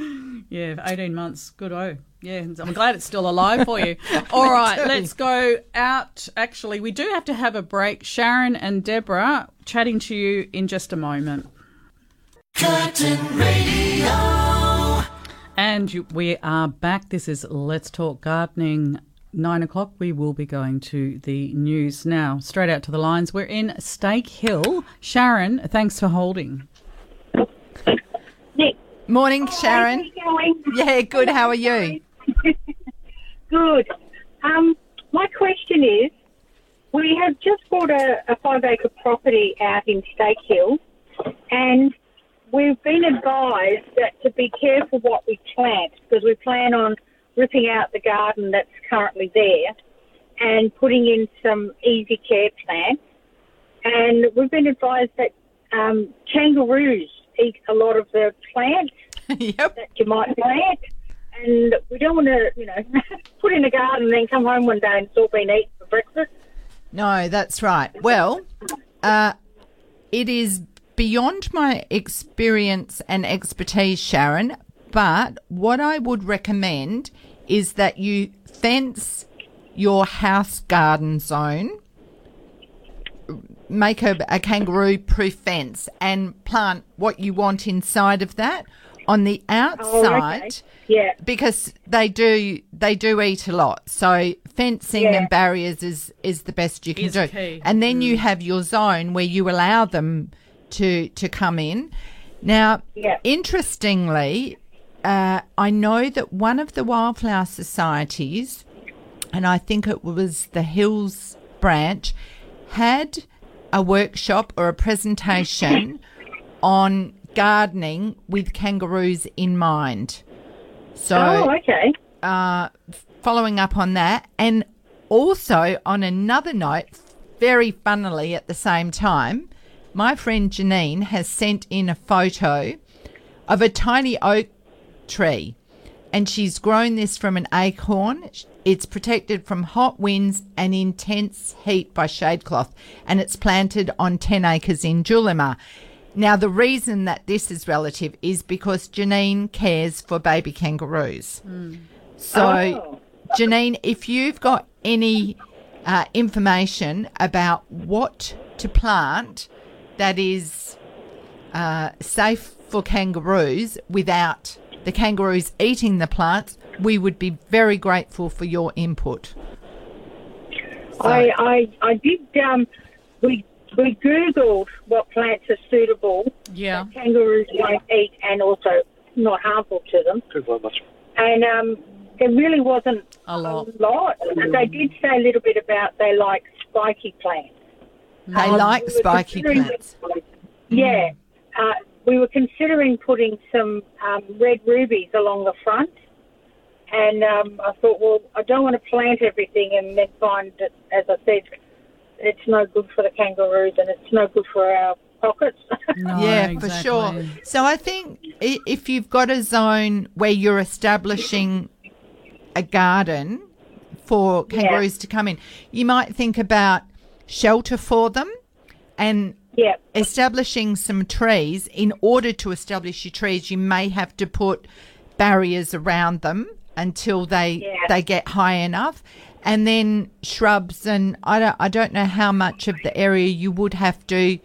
Yeah, 18 months. Good oh. Yeah, I'm glad it's still alive for you. All right, let's go out. Actually, we do have to have a break. Sharon and Deborah chatting to you in just a moment. Curtin Radio. And you, we are back. This is Let's Talk Gardening. Nine o'clock, we will be going to the news now. Straight out to the lines. We're in Stake Hill. Sharon, thanks for holding. Nick, Morning, Sharon. how's it going? Yeah, good. How are you? Good. Um, my question is, we have just bought a, a five acre property out in Stake Hill, and we've been advised that to be careful what we plant because we plan on ripping out the garden that's currently there and putting in some easy care plants. And we've been advised that um, kangaroos eat a lot of the plants yep. that you might plant. And we don't want to, you know, put in a garden and then come home one day and it's all been eaten for breakfast. No, that's right. Well, uh, it is beyond my experience and expertise, Sharon. But what I would recommend is that you fence your house garden zone, make a, a kangaroo proof fence, and plant what you want inside of that. On the oh, outside, okay. Yeah. because they do they do eat a lot. So fencing Yeah. and barriers is is the best you can Is do. key. And then you mm. have your zone where you allow them to to come in. Now, Yeah. interestingly, uh, I know that one of the wildflower societies, and I think it was the Hills branch, had a workshop or a presentation on gardening with kangaroos in mind. So, oh, okay. uh, following up on that, and also on another note, very funnily at the same time, my friend Janine has sent in a photo of a tiny oak tree, and she's grown this from an acorn. It's protected from hot winds and intense heat by shade cloth, and it's planted on 10 acres in Julimar. Now, the reason that this is relative is because Janine cares for baby kangaroos. So, Oh. Janine, if you've got any uh, information about what to plant that is uh, safe for kangaroos without the kangaroos eating the plants, we would be very grateful for your input. I, I, I did. Um, we we googled what plants are suitable Yeah. that kangaroos won't eat and also not harmful to them. And um, there really wasn't A lot. A lot. They did say a little bit about they like spiky plants. They Um, like we spiky considering- plants. Yeah. Uh, we were considering putting some um, red rubies along the front. And um, I thought, well, I don't want to plant everything and then find that, as I said, it's no good for the kangaroos and it's no good for our pockets. No, yeah, exactly. for sure. So I think if you've got a zone where you're establishing a garden for kangaroos to come in, you might think about shelter for them and yeah. establishing some trees. In order to establish your trees, you may have to put barriers around them until they Yeah. they get high enough. And then shrubs, and I don't, I don't know how much of the area you would have to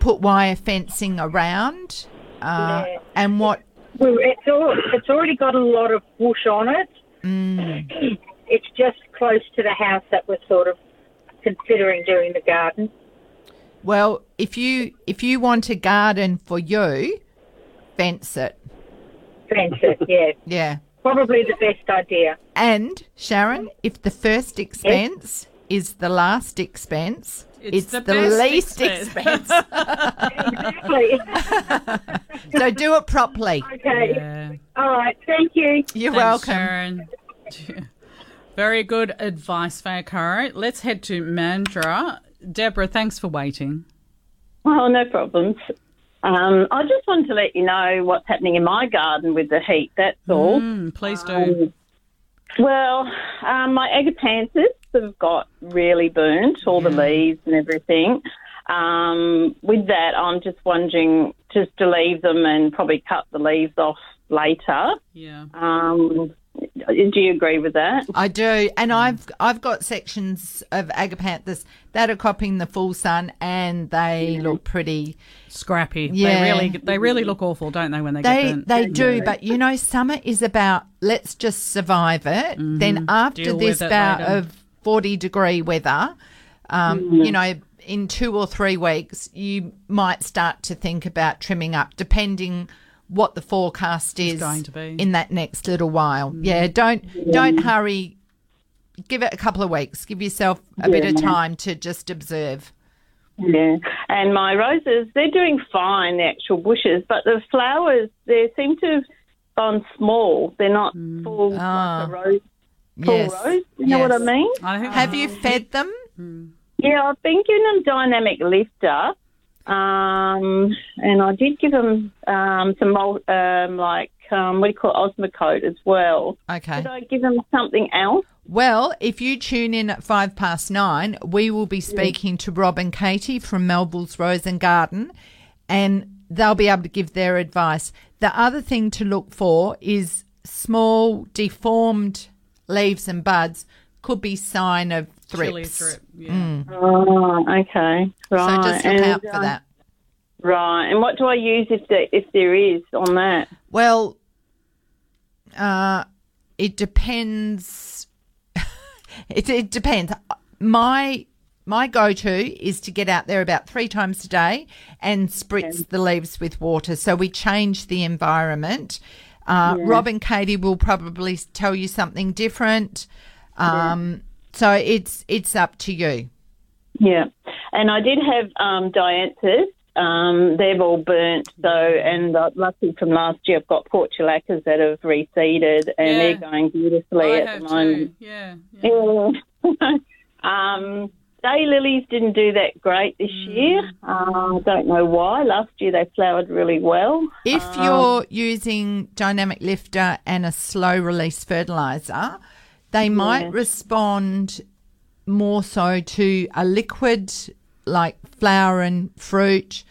put wire fencing around, uh, Yeah. and what Well, it's, all, it's already got a lot of bush on it. Mm. It's just close to the house that we're sort of considering doing the garden. Well, if you if you want a garden for you, fence it. Fence it, yeah. Yeah. Probably the best idea. And Sharon, if the first expense is the last expense, It's it's, the the, least expense. expense. Exactly. so do it properly. okay. Yeah. All right. Thank you. You're Thanks, welcome. Sharon. Very good advice, Faye Arcaro. Let's head to Mandurah. Deborah, thanks for waiting. Well, no problems. Um, I just wanted to let you know what's happening in my garden with the heat. That's all. Mm, please do. Um, well, um, my agapanthus have got really burnt, all the leaves and everything. Um, with that, I'm just wondering just to leave them and probably cut the leaves off later. yeah. Um, do you agree with that? I do, and I've I've got sections of agapanthus that are copying the full sun, and they look pretty. Scrappy. Yeah. They really they really look awful, don't they, when they, They get burnt? they do, but you know, summer is about let's just survive it. Then after Mm-hmm. Deal this bout later. of forty degree weather, um, Mm-hmm. you know, in two or three weeks, you might start to think about trimming up, depending what the forecast is going to be. Mm. in that next little while. Yeah, don't don't hurry. Give it a couple of weeks. Give yourself a bit of time to just observe. Yeah, and my roses, they're doing fine, the actual bushes, but the flowers, they seem to have gone small. They're not full Ah. like a rose, full Yes. rose. You know what I mean? I Have you fed them? Yeah, I've been giving them dynamic lifter, um, and I did give them um, some um, like um, what do you call it, Osmocote as well. Okay. Did I give them something else? Well, if you tune in at five past nine, we will be speaking to Rob and Katie from Melville's Rose and Garden, and they'll be able to give their advice. The other thing to look for is small, deformed leaves and buds could be sign of chili thrips. thrip. Yeah. Oh, okay, right. So just look and, out for uh, that. Right, and what do I use if there, if there is on that? Well, uh, it depends. it, it depends. My my go to is to get out there about three times a day and spritz the leaves with water. So we change the environment. Uh, Rob and Katie will probably tell you something different. Um, So it's it's up to you. Yeah, and I did have um, dianthus. Um, they've all burnt though, and uh, luckily from last year I've got portulacas that have reseeded, and Yeah. they're going beautifully I at the too. moment. Yeah. yeah. Yeah. um, day lilies didn't do that great this Mm. year. Uh, I don't know why. Last year they flowered really well. If Um, you're using dynamic lifter and a slow release fertilizer, they might respond more so to a liquid like flower and fruit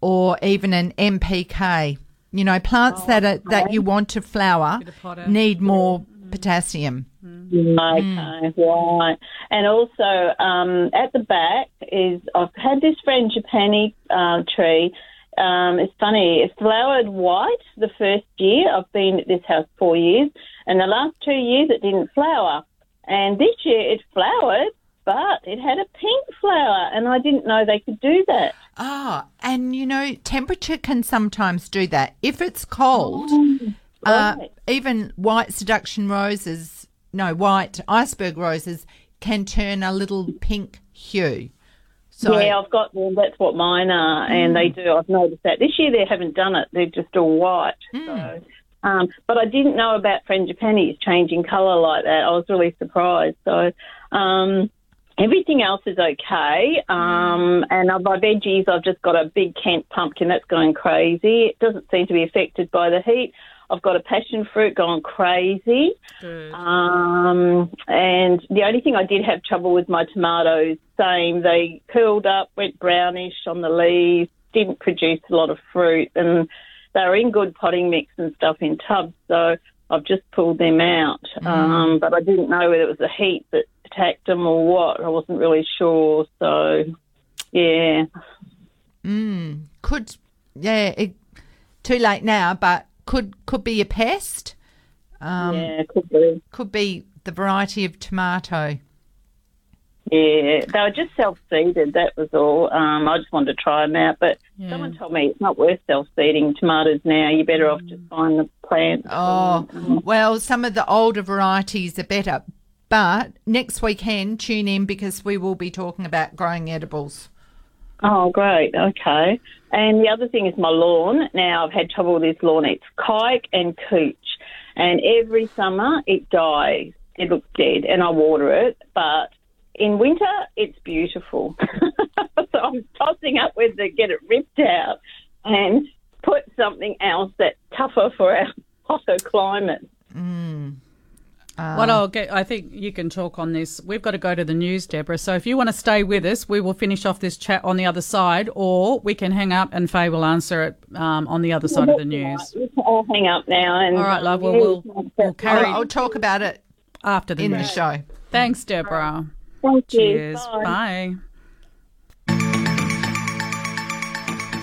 or even an NPK. You know, plants that are, that you want to flower Bit of potash. need more potassium. Okay, right. And also um, at the back is I've had this frangipani uh, tree. Um, it's funny. It flowered white the first year. I've been at this house four years, and the last two years it didn't flower. And this year it flowered, but it had a pink flower, and I didn't know they could do that. Ah, and you know, temperature can sometimes do that. If it's cold, uh, Oh, right. even white seduction roses, no, white iceberg roses can turn a little pink hue. So yeah, I've got them. that's what mine are, and they do. I've noticed that this year they haven't done it; they're just all white. So, um, but I didn't know about frangipanis changing colour like that. I was really surprised. So, um, everything else is okay. Um, and my veggies, I've just got a big Kent pumpkin that's going crazy. It doesn't seem to be affected by the heat. I've got a passion fruit going crazy. Um, and the only thing I did have trouble with my tomatoes, same, they curled up, went brownish on the leaves, didn't produce a lot of fruit, and they were in good potting mix and stuff in tubs, so I've just pulled them out. Um, but I didn't know whether it was the heat that attacked them or what. I wasn't really sure, so yeah. could yeah, it, too late now, but could could be a pest. Um, yeah, could be. Could be the variety of tomato. Yeah, they were just self seeded. That was all. Um, I just wanted to try them out, but Yeah. someone told me it's not worth self seeding tomatoes now. You're better off just buying the plants. Oh, well, some of the older varieties are better. But next weekend, tune in because we will be talking about growing edibles. Oh, great. Okay. And the other thing is my lawn. Now I've had trouble with this lawn. It's kikuyu and couch, and every summer it dies. It looks dead, and I water it, but in winter it's beautiful. so I'm tossing up whether to get it ripped out and put something else that's tougher for our hotter climate. What I'll get, I think you can talk on this. We've got to go to the news, Deborah. So if you want to stay with us, we will finish off this chat on the other side, or we can hang up and Faye will answer it um, on the other side of the news. I'll all hang up now. And All right, love. Well, we'll, we'll I'll, carry I'll talk about it after the in the show. Thanks, Deborah. Thank you. Cheers. Bye. Bye.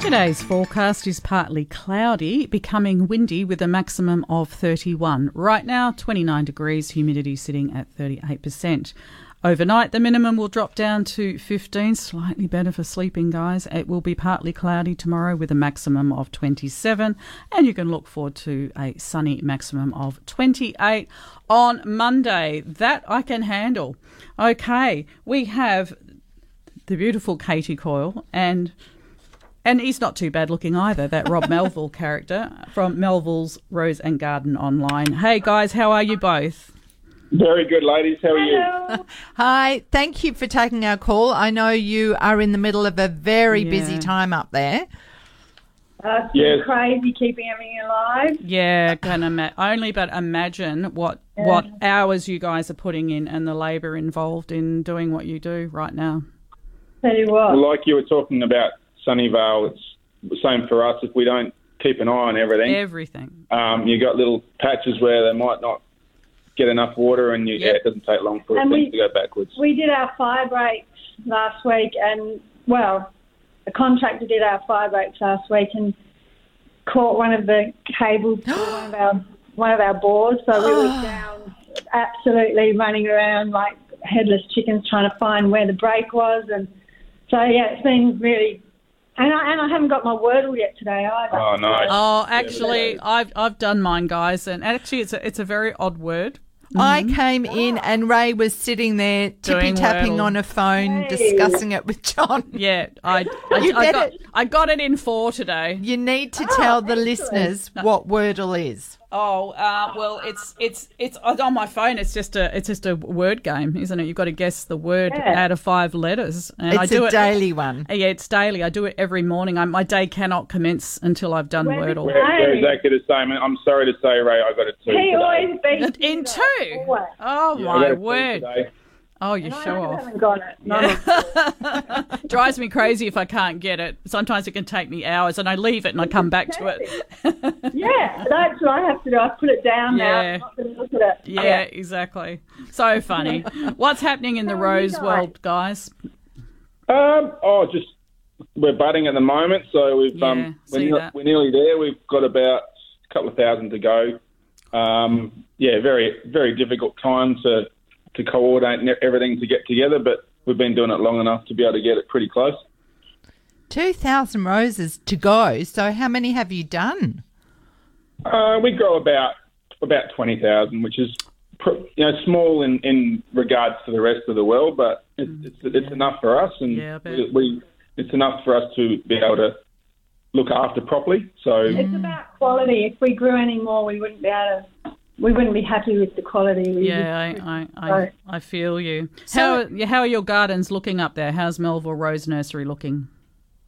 Today's forecast is partly cloudy, becoming windy with a maximum of 31. Right now, 29 degrees, humidity sitting at 38%. Overnight, the minimum will drop down to 15, slightly better for sleeping, guys. It will be partly cloudy tomorrow with a maximum of 27, and you can look forward to a sunny maximum of 28 on Monday. That I can handle. Okay, we have the beautiful Katie Coyle, and and he's not too bad looking either. That Rob Melville character from Melville's Rose and Garden Online. Hey guys, how are you both? Very good, ladies. How are you? Hi, thank you for taking our call. I know you are in the middle of a very busy time up there. Uh, it's Yes. crazy keeping everything alive. Yeah, can ima- only but imagine what what hours you guys are putting in and the labour involved in doing what you do right now. Tell you what. Like you were talking about Sunnyvale, it's the same for us. If we don't keep an eye on everything, Everything. um, you got little patches where they might not get enough water, and you, yeah, it doesn't take long for And things we- to go backwards. We did our fire breaks last week, and well, the contractor did our fire breaks last week and caught one of the cables to one of our one of our bores. So we were down, absolutely running around like headless chickens, trying to find where the break was, and so yeah, it's been really. And I, and I haven't got my wordle yet today either. Oh no! Oh, actually, I've I've done mine, guys, and actually, it's a it's a very odd word. I mm-hmm. came in and Ray was sitting there tippy tapping on a phone, Hey. discussing it with John. Yeah, I I, You I get got it. I got it in four today. You need to ah, tell the listeners what Wordle is. Oh, uh, well, it's it's it's on my phone. It's just a it's just a word game, isn't it? You've got to guess the word Yeah. out of five letters, and I do a it daily one. Yeah, it's daily. I do it every morning. I, my day cannot commence until I've done Where Wordle. is We're, we're Hey. exactly the same. I'm sorry to say, Ray, I got it too. He today. always beats In me, two? Always. Oh Yeah, my it too word! Today. Oh, you And I show off. haven't got it. None of Drives me crazy if I can't get it. Sometimes it can take me hours, and I leave it and I come back to it. Yeah, that's what I have to do. I put it down now. Yeah. I'm not look at it. Yeah, exactly. So funny. What's happening in the How are rose world, guys? Um, oh, just we're budding at the moment, so we've Yeah, um, we're, ne- we're nearly there. We've got about a couple of thousand to go. Um, yeah, very very difficult time to to coordinate everything to get together, but we've been doing it long enough to be able to get it pretty close. 2,000 roses to go. So, how many have you done? Uh, we grow about about twenty thousand, which is you know small in, in regards to the rest of the world, but it's it's, it's enough for us, and Mm, Yeah, we, we it's enough for us to be able to look after properly. So It's about quality. If we grew any more, we wouldn't be able to. We wouldn't be happy with the quality. We Yeah, would- I, I, I, I feel you. How, yeah, how are your gardens looking up there? How's Melville Rose Nursery looking?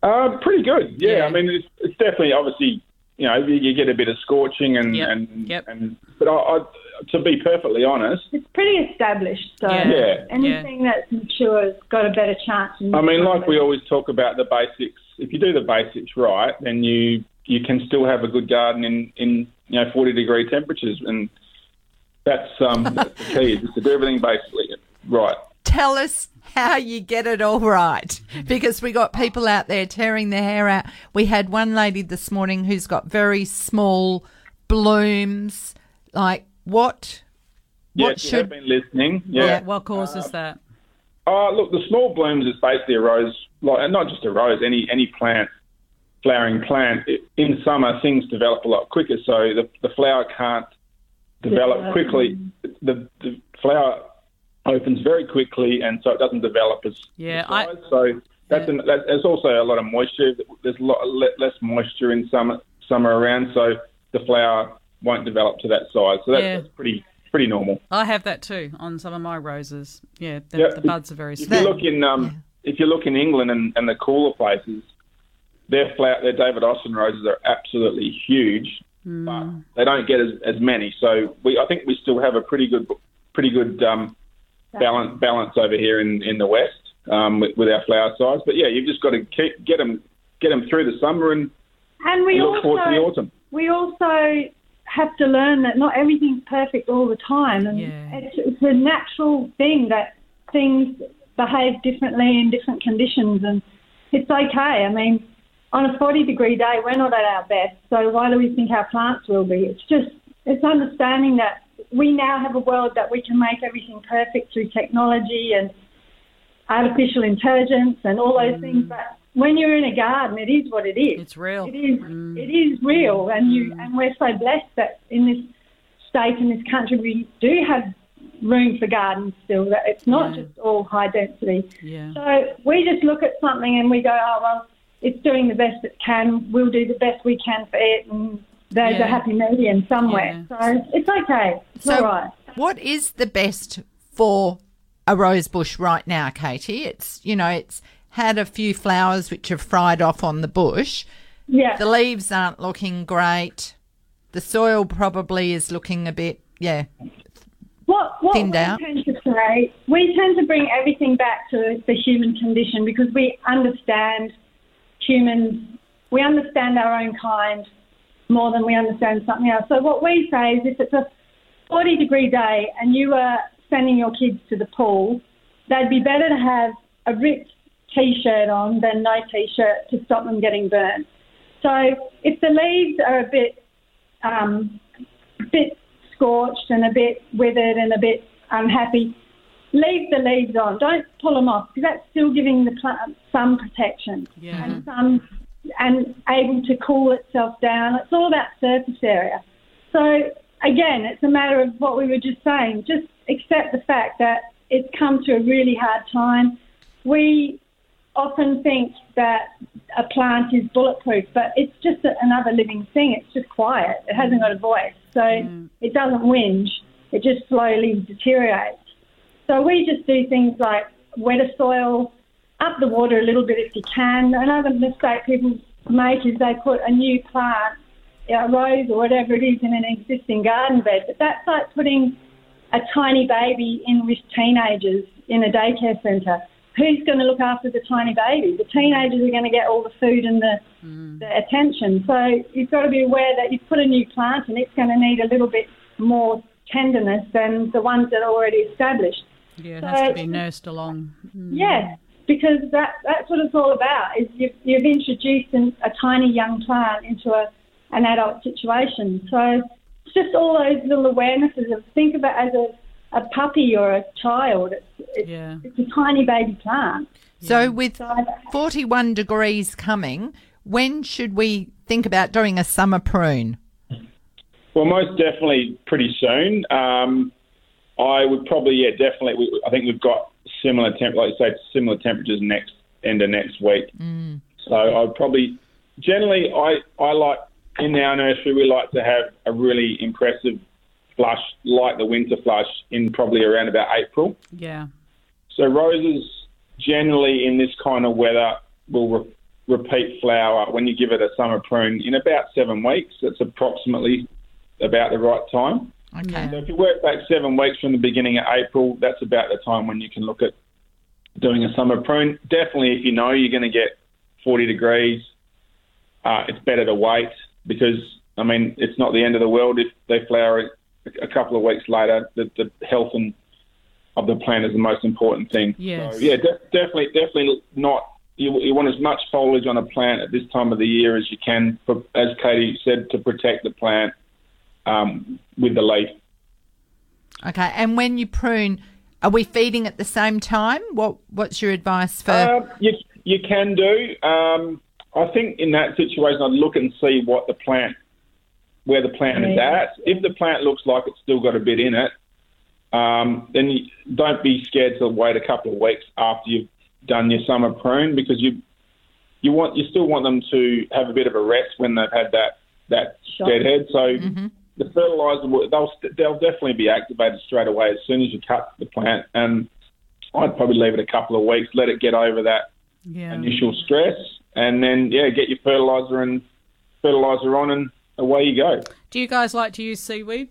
Uh, pretty good. Yeah, Yeah. I mean, it's, it's definitely obviously you know you, you get a bit of scorching and Yep, and, yep. and but I, I, to be perfectly honest, It's pretty established. So Yeah. Yeah. anything that's mature has got a better chance. I mean, like we always talk about the basics. If you do the basics right, then you you can still have a good garden in in you know forty degree temperatures, and that's um that's the key is just to do everything basically right. Tell us how you get it all right because we got people out there tearing their hair out. We had one lady this morning who's got very small blooms. Like, what? What yes, should- have been listening. Yeah. Yeah. What causes that? Oh, look, the small blooms is basically a rose, like and not just a rose, any any plant, flowering plant. In summer, things develop a lot quicker, so the the flower can't develop Yeah. quickly. The the flower opens very quickly, and so it doesn't develop as Yeah, I- so that's Yeah. an, that, there's also a lot of moisture. There's a lot less moisture in summer summer around, so the flower won't develop to that size. So that's, Yeah. that's pretty pretty normal. I have that too on some of my roses. Yeah, the, Yep. the buds are very If small. you look in um, if you look in England and, and the cooler places, their flower, their David Austin roses are absolutely huge, but they don't get as, as many. So we, I think we still have a pretty good pretty good um, balance balance over here in, in the west um, with, with our flower size. But yeah, you've just got to keep, get them get them through the summer and and we look forward to the also autumn. we also have to learn that not everything's perfect all the time, and Yeah. it's, it's a natural thing that things behave differently in different conditions, and it's okay. I mean, on a 40 degree day, we're not at our best, so why do we think our plants will be? It's just it's understanding that we now have a world that we can make everything perfect through technology and artificial intelligence and all those things, mm. but when you're in a garden, it is what it is. It's real. It is. Mm. It is real, mm. and you and we're so blessed that in this state in this country we do have room for gardens still. That it's not Yeah. just all high density. Yeah. So we just look at something and we go, oh well, it's doing the best it can. We'll do the best we can for it, and there's Yeah. a happy medium somewhere. So it's okay. It's So, all right. what is the best for a rose bush right now, Katie? It's you know, it's had a few flowers which have fried off on the bush. Yeah. The leaves aren't looking great. The soil probably is looking a bit, yeah. What, what thinned we out. tend to say, we tend to bring everything back to the human condition because we understand humans, we understand our own kind more than we understand something else. So what we say is if it's a 40 degree day and you are sending your kids to the pool, they'd be better to have a ripped t-shirt on than no t-shirt to stop them getting burnt. So if the leaves are a bit um, bit scorched and a bit withered and a bit unhappy, leave the leaves on. Don't pull them off because that's still giving the plant some protection Yeah. and some and able to cool itself down. It's all about surface area. So again, it's a matter of what we were just saying. Just accept the fact that it's come to a really hard time. We often think that a plant is bulletproof, but it's just another living thing. It's just quiet. It hasn't got a voice. So it doesn't whinge. It just slowly deteriorates. So we just do things like wetter soil, up the water a little bit if you can. Another mistake people make is they put a new plant, a rose or whatever it is, in an existing garden bed. But that's like putting a tiny baby in with teenagers in a daycare centre. Who's going to look after the tiny baby? The teenagers are going to get all the food and the, mm. the attention. So you've got to be aware that you put a new plant and it's going to need a little bit more tenderness than the ones that are already established. Yeah, it So- has to be nursed along. Mm. Yes, because that, that's what it's all about. Is you've, you've introduced an, a tiny young plant into a, an adult situation. So it's just all those little awarenesses of think of it as a, a puppy or a child. It's, it's, Yeah. it's a tiny baby plant. So with 41 degrees coming, when should we think about doing a summer prune? Well, most definitely pretty soon. Um, I would probably, yeah, definitely. We, I think we've got similar temp, like you say, similar temperatures next end of next week. Mm. So I'd probably, generally, I I like in our nursery we like to have a really impressive flush, like the winter flush, in probably around about April. Yeah. So roses generally in this kind of weather will re- repeat flower when you give it a summer prune in about seven weeks. That's approximately about the right time. Okay. So if you work back seven weeks from the beginning of April, that's about the time when you can look at doing a summer prune. Definitely, if you know you're going to get 40 degrees, uh, it's better to wait because, I mean, it's not the end of the world if they flower a- couple of weeks later. The, the health and of the plant is the most important thing. Yes. So, yeah, de- definitely, definitely not. You, you want as much foliage on a plant at this time of the year as you can, for, as Katie said, to protect the plant um, with the leaf. Okay. And when you prune, are we feeding at the same time? What What's your advice for? Uh, you, you can do. Um, I think in that situation, I'd look and see what the plant, where the plant is at. If the plant looks like it's still got a bit in it, um, then you, don't be scared to wait a couple of weeks after you've done your summer prune because you you want you still want them to have a bit of a rest when they've had that that Sure. deadhead. So the fertilizer will, they'll they'll definitely be activated straight away as soon as you cut the plant and. I'd probably leave it a couple of weeks, let it get over that Yeah. initial stress, and then yeah, get your fertilizer and fertilizer on, and away you go. Do you guys like to use seaweed?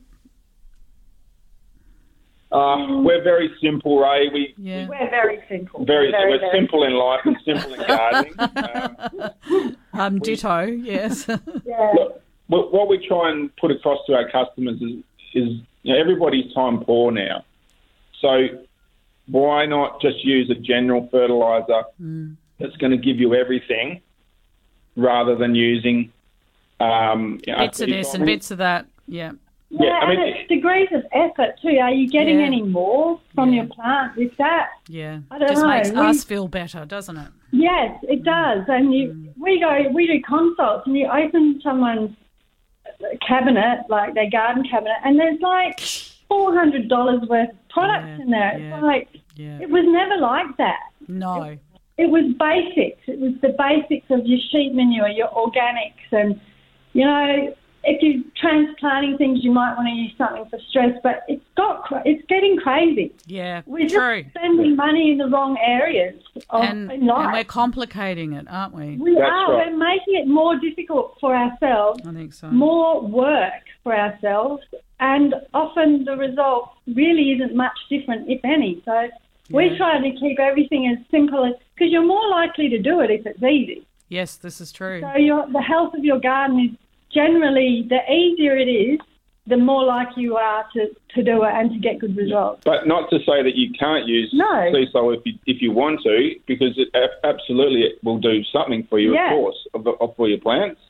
Uh, we're very simple, Ray. We Yeah. We're very simple. very, very, we're very simple in life and simple in gardening. Um, Um, ditto, yes. Yeah. look, what, what we try and put across to our customers is, is you know, everybody's time poor now, so why not just use a general fertilizer hmm. that's going to give you everything, rather than using um, you know, bits of this and bits of that. Yeah. Yeah, Yeah, I mean, and it's degrees of effort too. Are you getting Yeah. any more from Yeah. your plant with that? Yeah. I don't Just know. makes We- us feel better, doesn't it? Yes, it hmm. does. And you, hmm. we go, we do consults, and you open someone's cabinet, like their garden cabinet, and there's like four hundred dollars worth of products Yeah, in there. yeah, It's like yeah. it was never like that. No. It was basics. It was the basics of your sheep manure, your organics, and you know, if you're transplanting things, you might want to use something for stress. But it's got it's getting crazy. Yeah, We're true. just spending money in the wrong areas of And, life. and we're complicating it, aren't we? We are. We're making it more difficult for ourselves, I think so. more work for ourselves, and often the result really isn't much different, if any. So we Yeah. try to keep everything as simple as because you're more likely to do it if it's easy. Yes, this is true. So your the health of your garden is generally the easier it is, the more likely you are to, to do it and to get good results. But not to say that you can't use No. Seasol if you, if you want to, because it absolutely it will do something for you, Yeah. of course, of, of, for your plants.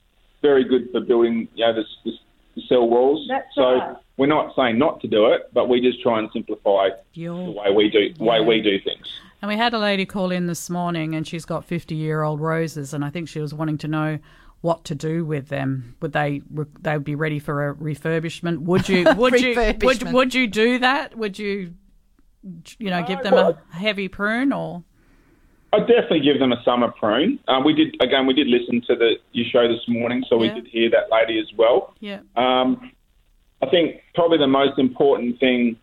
Very good for building, you know, the, the, the cell walls. That's so right. we're not saying not to do it, but we just try and simplify the way we do the way we do things. And we had a lady call in this morning, and she's got fifty-year-old roses, and I think she was wanting to know what to do with them. Would they they would be ready for a refurbishment? Would you would you would, would you do that? Would you you know give them a heavy prune or I'd definitely give them a summer prune. Um, we did again. We did listen to the your show this morning, so Yeah. we did hear that lady as well. yeah Um, I think probably the most important thing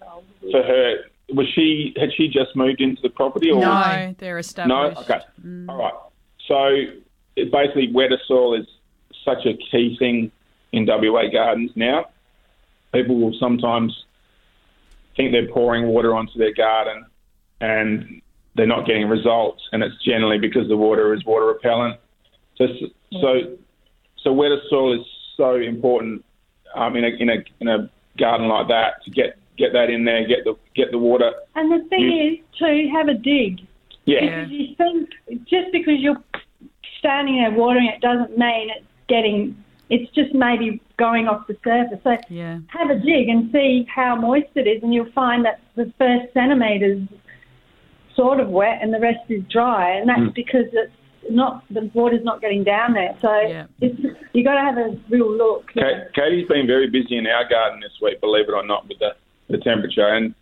for her was she had she just moved into the property or no they're established. no? established. Okay, all right. So it basically, wetter soil is such a key thing in WA gardens now. People will sometimes think they're pouring water onto their garden and they're not getting results, and it's generally because the water is water repellent. So, so, so wetter soil is so important um, in a in a in a garden like that to get get that in there, get the get the water. And the thing is to have a dig. Yeah. Because you think just because you're standing there watering it doesn't mean it's getting. It's just maybe going off the surface. So Yeah. have a dig and see how moist it is, and you'll find that the first centimetres sort of wet and the rest is dry, and that's Mm. because it's not the water's not getting down there. So Yeah. it's, you got to have a real look. Ka- Katie's been very busy in our garden this week, believe it or not, with the, the temperature. And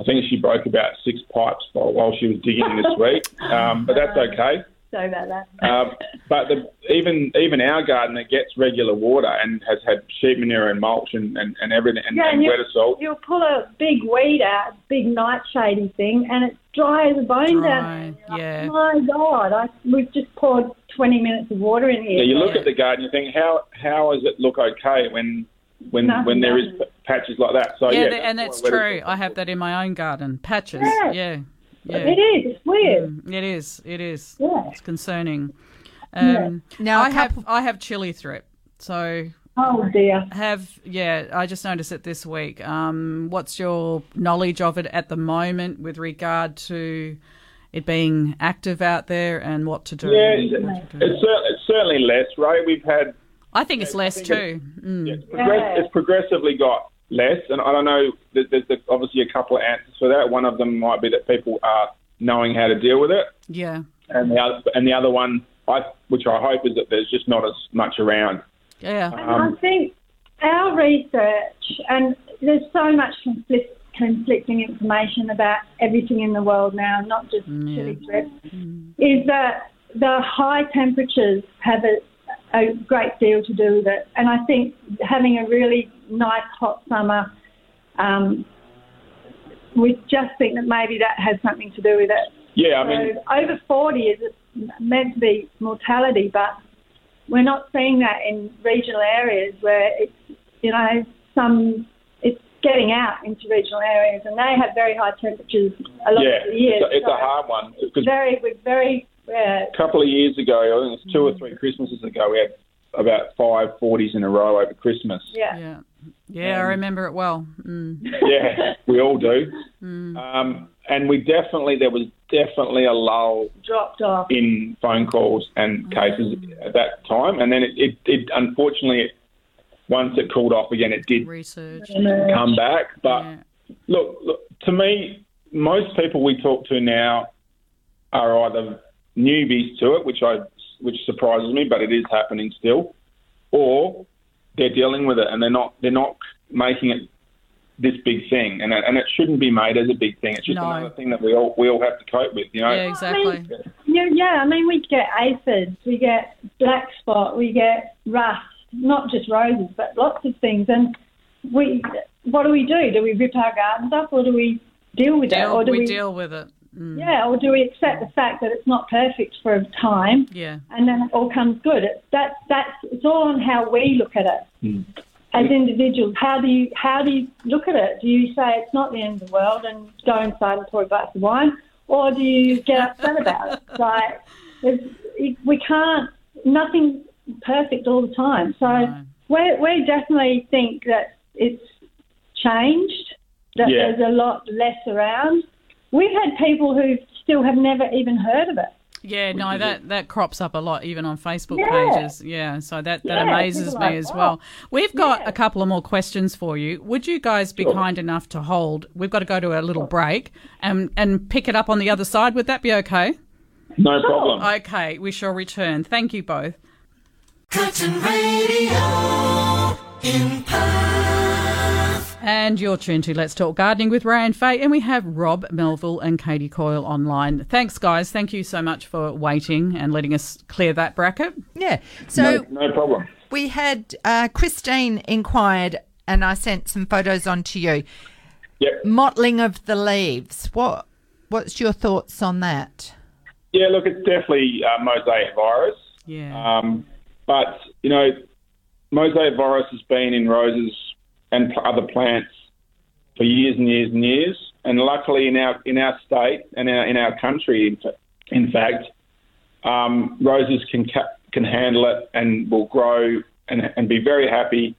I think she broke about six pipes while, while she was digging this week. Um, but that's okay. Sorry about that. Um, but the, even even our garden that gets regular water and has had sheep manure and mulch and, and, and everything and, yeah, and and wetter salt. You'll pull a big weed out, big nightshady thing, and it's dry as a bone down Dry, yeah. My God, I, we've just poured 20 minutes of water in here. Yeah, you look at the garden, you think how how does it look okay when when Nothing when there is p- patches like that? So yeah, yeah, th- and why that's true. I have that in my own garden. Patches. Yeah. Yeah. Yeah. It is. It's weird. Mm, it is. It is. Yeah. It's concerning. Yeah. Um, Now, a I have I have chili thrip. So Oh dear. have yeah. I just noticed it this week. Um, what's your knowledge of it at the moment with regard to it being active out there and what to do? Yeah, it's, it's, it's certainly less, right? We've had I think it's less think too. Mm. progress- it's progressively got less, and I don't know. There's, there's obviously a couple of answers for that. One of them might be that people are knowing how to deal with it, Yeah. and the other, and the other one, I, which I hope, is that there's just not as much around. Yeah. And Um, I think our research, and there's so much conflict, conflicting information about everything in the world now, not just chili thrip, is that the high temperatures have a, a great deal to do with it. And I think having a really nice hot summer, um, we just think that maybe that has something to do with it. Yeah, I mean, So over 40 is meant to be mortality, but we're not seeing that in regional areas where it's, you know, some, it's getting out into regional areas and they have very high temperatures a lot yeah, of the year. it's, a, it's So a hard one very, with very, a couple of years ago, I think it was two or three Christmases ago, we had about five forties in a row over Christmas. yeah. Yeah. Yeah, I remember it well. Mm. Yeah, we all do. Mm. Um, and we definitely, there was definitely a lull dropped off. in phone calls and cases at that time. And then it, it, it unfortunately, once it cooled off again, it did Research. come back. But Yeah. look, look, to me, most people we talk to now are either newbies to it, which I which surprises me, but it is happening still, or they're dealing with it and they're not they're not making it this big thing, and it, and it shouldn't be made as a big thing. It's just No. another thing that we all we all have to cope with. You know. Yeah, exactly. Yeah, yeah. I mean, we get aphids, we get black spot, we get rust. Not just roses, but lots of things. And we, what do we do? Do we rip our gardens up, or do we deal with it, or do we, we, deal with it. Mm. Yeah, or do we accept the fact that it's not perfect for a time, Yeah. and then it all comes good? It, that that's it's all on how we look at it as individuals. How do you how do you look at it? Do you say it's not the end of the world and go inside and pour a glass of wine, or do you get upset about it? Like there's, it, we can't nothing perfect all the time. So we we definitely think that it's changed. That Yeah. there's a lot less around. We've had people who still have never even heard of it. Yeah, no, that, that crops up a lot, even on Facebook Yeah. pages. Yeah, so that, that Yeah, amazes me like, as "Oh." well. We've got a couple of more questions for you. Would you guys be kind enough to hold? We've got to go to a little break and, and pick it up on the other side. Would that be okay? No problem. Okay, we shall return. Thank you both. Curtin Radio in Perth. And you're tuned to Let's Talk Gardening with Ray and Faye, and we have Rob Melville and Katie Coyle online. Thanks, guys. Thank you so much for waiting and letting us clear that bracket. Yeah. So no, no problem. we had uh, Christine inquired, and I sent some photos on to you. Yep. Mottling of the leaves. What What's your thoughts on that? Yeah, look, it's definitely uh, mosaic virus. Yeah. Um, but you know, mosaic virus has been in roses and other plants for years and years and years. And luckily, in our in our state and our, in our country, in, fact, um, roses can ca- can handle it and will grow and and be very happy.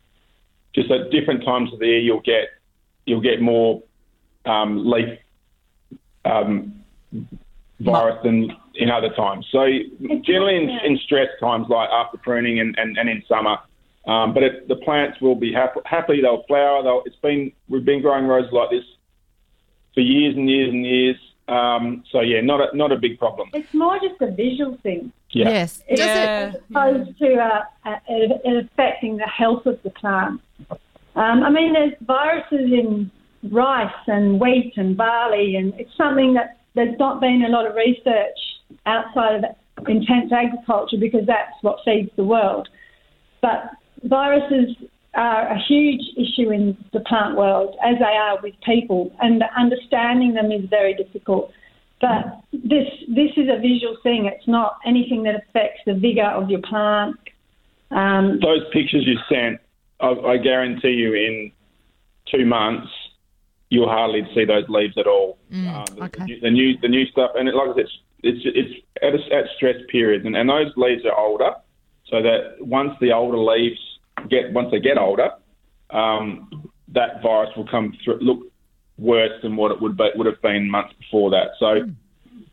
Just at different times of the year, you'll get you'll get more um, leaf um, virus than in other times. So generally in, in stress times like after pruning and, and, and in summer. Um, but it, the plants will be happy, happy. They'll flower. They'll, it's been we've been growing roses like this for years and years and years. Um, so yeah, not a, not a big problem. It's more just a visual thing. Yeah. Yes. It's Yeah. as opposed to uh, uh, it, it affecting the health of the plant. Um, I mean, there's viruses in rice and wheat and barley, and it's something that there's not been a lot of research outside of intense agriculture because that's what feeds the world. But viruses are a huge issue in the plant world, as they are with people, and understanding them is very difficult. But this this is a visual thing. It's not anything that affects the vigor of your plant. Um, Those pictures you sent, I, I guarantee you, in two months, you'll hardly see those leaves at all. um, the, okay. the, new the new stuff, and it, like I said, it's it's, it's at, a, at stress periods, and, and those leaves are older, so that once the older leaves get once they get older, um, that virus will come through look worse than what it would be, would have been months before that. So.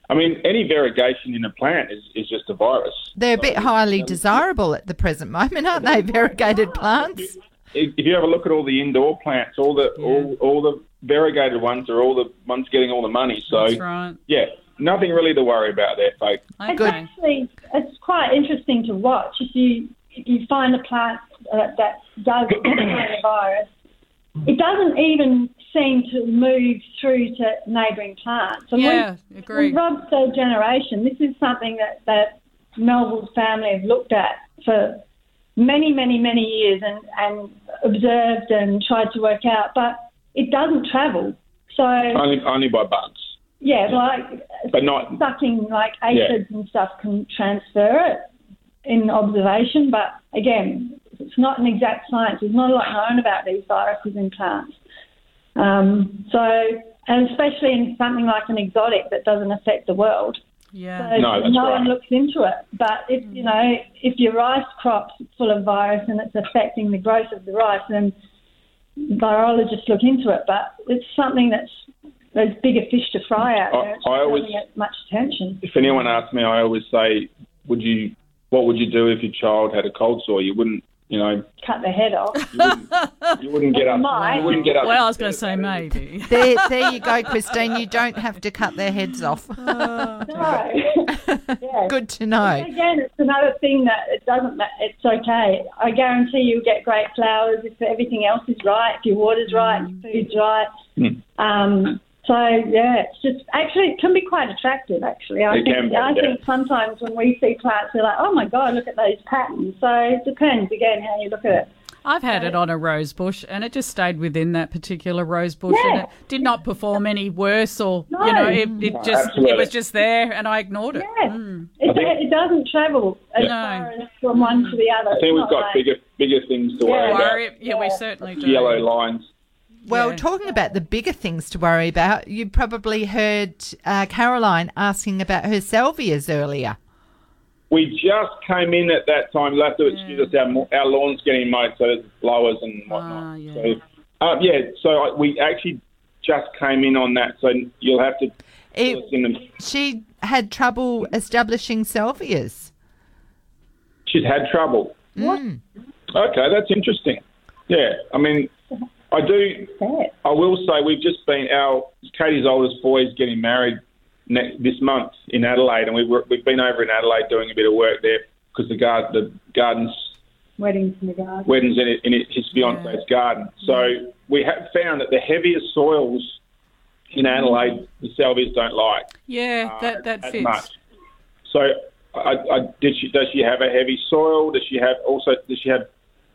I mean, any variegation in a plant is, is just a virus. They're a bit highly desirable at the present moment, aren't they? Variegated plants. if if you have a look at all the indoor plants, all the all, all the variegated ones are all the ones getting all the money. So That's right. yeah, nothing really to worry about there, folks. It's actually it's quite interesting to watch if you if you find a plant uh, that does contain a virus. It doesn't even seem to move through to neighbouring plants. And Yeah, we, agree. in Rob's third generation, this is something that that Melville's family have looked at for many, many, many years and, and observed and tried to work out, but it doesn't travel. So Only only by bugs, yeah, like but not. sucking like aphids and stuff can transfer it in observation, but again, it's not an exact science. There's not a lot known about these viruses in plants. Um, so, and especially in something like an exotic that doesn't affect the world. Yeah. So No, that's no right. one looks into it. But if you know, if your rice crop's full of virus and it's affecting the growth of the rice, then virologists look into it. But it's something that's there's bigger fish to fry out I- there. It's I not always- getting it much attention. If anyone asks me, I always say, "Would you? What would you do if your child had a cold sore? You wouldn't you know, cut the head off. you wouldn't get up. might. You wouldn't get up. Well, I was going to say maybe. There, there you go, Christine. You don't have to cut their heads off. No. yeah. Good to know. Again, it's another thing that it doesn't. ma- It's okay. I guarantee you'll get great flowers if everything else is right, if your water's right, if your food's right. Um, so yeah, it's just actually it can be quite attractive. Actually, I It think can be, I yeah. think sometimes when we see plants, we're like, oh my god, look at those patterns. So it depends again how you look at it. I've had it on a rose bush, and it just stayed within that particular rose bush, and it did not perform any worse, or No. you know, it, it No, just it was just there, and I ignored it. Yeah, mm. it, think- it doesn't travel as Yeah. far as from one to the other. I think It's we've got like- bigger bigger things to worry about. Worry, yeah, we certainly do. Yellow lines. Well, Yeah. talking about the bigger things to worry about, you probably heard uh, Caroline asking about her salvias earlier. We just came in at that time. You'll have to excuse us. Our, our lawn's getting mowed, so there's blowers and whatnot. Ah, yeah. So, uh, yeah. So I, we actually just came in on that. So you'll have to. It- in the- she had trouble establishing salvias. she's had trouble. Mm. Okay, that's interesting. Yeah, I mean, I do. I will say we've just been our Katie's oldest boy is getting married ne- this month in Adelaide, and we've we've been over in Adelaide doing a bit of work there because the gar- the gardens weddings in the garden. weddings in, it, in it, his fiance's garden. So we have found that the heavier soils in Adelaide, the salvias don't like Yeah, uh, that that fits. much. So, I, I, did she? Does she have a heavy soil? Does she have also? Does she have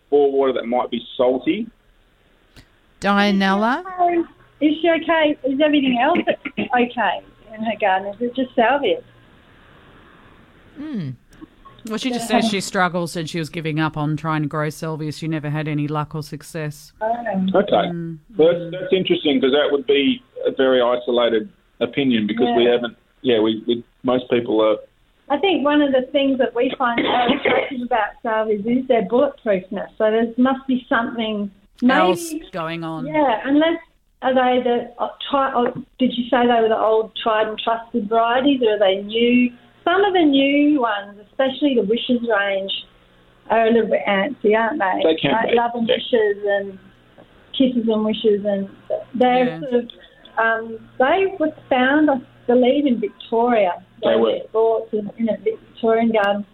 bore water that might be salty? Dianella? Is she okay? Is everything else okay in her garden? Is it just salvia? Mm. Well, she just says she struggles, and she was giving up on trying to grow salvia. She never had any luck or success. Um, Okay, well, that's, that's interesting because that would be a very isolated opinion because we haven't. Yeah, we, we most people are. I think one of the things that we find so attractive about salvias is their bulletproofness. So there must be something. Else going on. yeah, unless are they the uh, tri- or did you say they were the old tried and trusted varieties, or are they new? Some of the new ones, especially the Wishes range, are a little bit antsy, aren't they? They can like be, Love and yeah. Wishes and Kisses and Wishes, and they're Yeah. sort of um, they were found, I believe, in Victoria. They were. bought in, in a Victorian garden,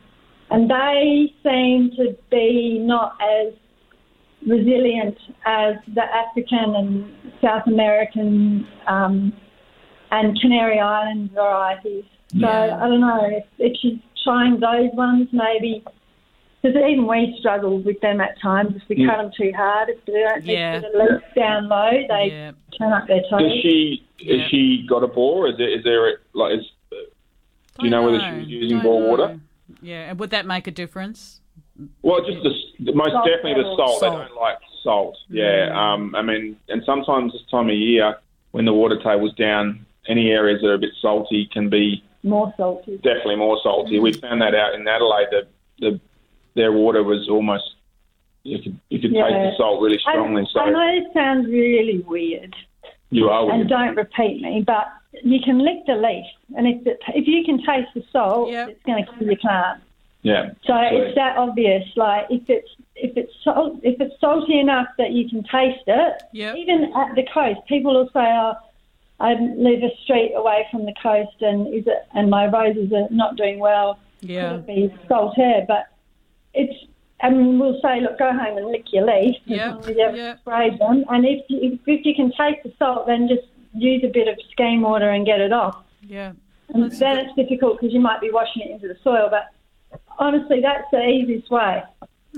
and they seem to be not as resilient as the African and South American um, and Canary Island varieties. So Yeah. I don't know if, if she's trying those ones, maybe. Because even we struggle with them at times if we Mm. cut them too hard. If they don't Yeah. keep the leaves down low, they Yeah. turn up their toes. Does she? Yeah. Has she got a bore? Is there? Is there a, like? Is, do you know whether she was using Don't bore water? Yeah, and would that make a difference? Well, just the, the most Salt definitely the salt. Salt. They don't like salt. Yeah. Um. I mean, and sometimes this time of year, when the water table's down, any areas that are a bit salty can be More salty. definitely more salty. Mm. We found that out in Adelaide. That the their water was almost you could you could taste the salt really strongly. I, so I know it sounds really weird, you are and don't repeat me, but you can lick the leaf, and if it, if you can taste the salt, Yep. it's going to kill your plant. Yeah. So Absolutely. it's that obvious. Like if it's if it's salt, if it's salty enough that you can taste it, Yep. even at the coast, people will say, "Oh, I live a street away from the coast, and is it and my roses are not doing well." Yeah. Could it be salt air? But it's and we'll say, look, go home and lick your leaf as Yep, long as you haven't yep. sprayed them. And if you, if you can taste the salt, then just use a bit of scheme water and get it off. Yeah. And That's then good. it's difficult because you might be washing it into the soil. But honestly, that's the easiest way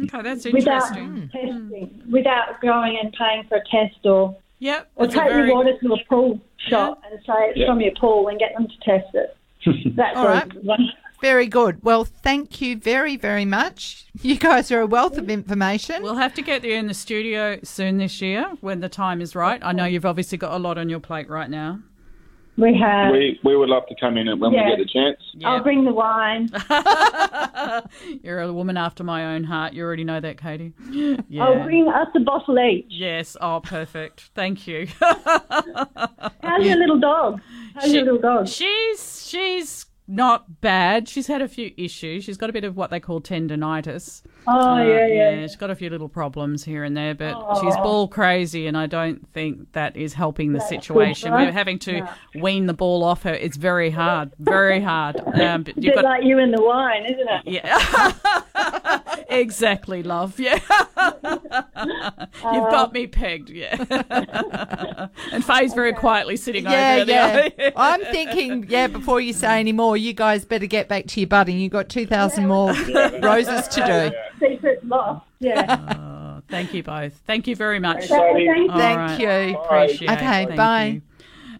Okay, that's interesting. without interesting. Hmm. testing, without going and paying for a test or Yep. or a take very your water to a pool shop and say it's Yeah. from your pool and get them to test it. That's All right. one. Very good. Well, thank you very, very much. You guys are a wealth of information. We'll have to get you in the studio soon this year when the time is right. I know you've obviously got a lot on your plate right now. We have. We we would love to come in when Yeah. we get a chance. I'll bring the wine. You're a woman after my own heart. You already know that, Katie. I'll bring us a bottle each. Yes. Oh, perfect. Thank you. How's your little dog? How's your little dog? She's she's not bad. She's had a few issues. She's got a bit of what they call tendonitis. Oh, Uh, yeah, yeah. She's got a few little problems here and there, but Oh. she's ball crazy, and I don't think that is helping the That's good, situation. right? We're having to Yeah. wean the ball off her. It's very hard, very hard. Um, but you've bit got like you and the wine, isn't it? yeah, exactly, love. Yeah, you've got me pegged. Yeah, and Faye's very quietly sitting Yeah, over there. yeah. I'm thinking, yeah, before you say any more, you guys better get back to your budding. You've got 2,000 more roses to do. Secret lost. Yeah. Oh, thank you both. Thank you very much. Thank you. Right. you. Appreciate it. Okay, Thank bye.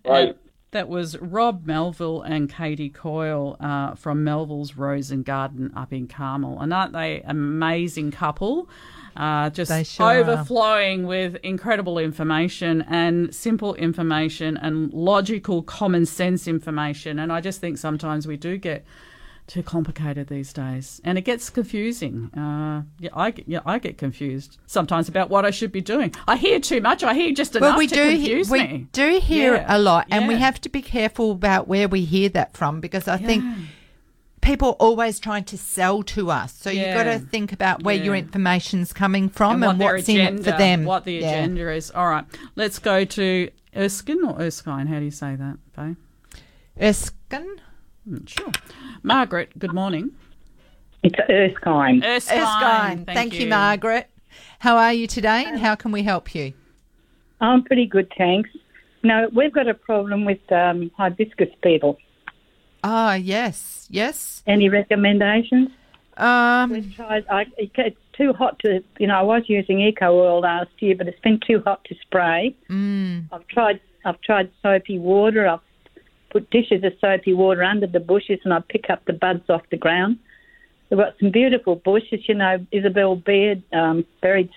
you. Right. That was Rob Melville and Katie Coyle uh, from Melville's Rose and Garden up in Carmel. And aren't they amazing couple? Uh, just They sure are. overflowing with incredible information and simple information and logical, common sense information. And I just think sometimes we do get too complicated these days, and it gets confusing. Uh, yeah, I get, yeah, I get confused sometimes about what I should be doing. I hear too much. I hear just enough Well, we to do he- we me. do hear Yeah, a lot, and we have to be careful about where we hear that from because I think people are always trying to sell to us. So you've got to think about where your Yeah. information's coming from and and, what what's in it agenda, for them. What the Yeah. agenda is. All right, let's go to Erskine or Erskine. How do you say that, Faye? Erskine? Mm, Sure. Margaret, good morning. It's Erskine. Erskine. Erskine. Thank, you. Margaret. How are you today, and how can we help you? I'm pretty good, thanks. No, we've got a problem with um, hibiscus beetle. Ah, yes, yes. Any recommendations? Um, We've tried. I, it's too hot to. You know, I was using Eco Oil last year, but it's been too hot to spray. mm, I've tried. I've tried soapy water. I've put dishes of soapy water under the bushes, and I pick up the buds off the ground. We've got some beautiful bushes. You know, Isobel Beard, um, buried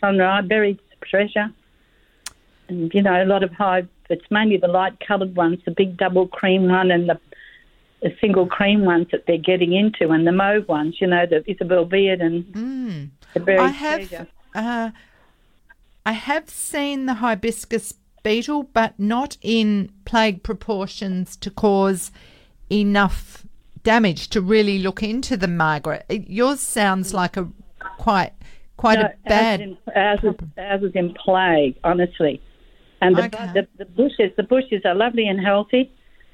sunrise, buried treasure, and you know, a lot of high. It's mainly the light coloured ones, the big double cream one, and the the single cream ones that they're getting into, and the mauve ones. You know, the Isobel Beard and mm. the buried I have, treasure. uh, I have seen the hibiscus beetle, but not in plague proportions to cause enough damage to really look into them, Margaret. It- Yours sounds like a quite quite No, a bad. Is in, ours, is, ours is in plague, honestly. And the, Okay. the, the bushes, the bushes are lovely and healthy.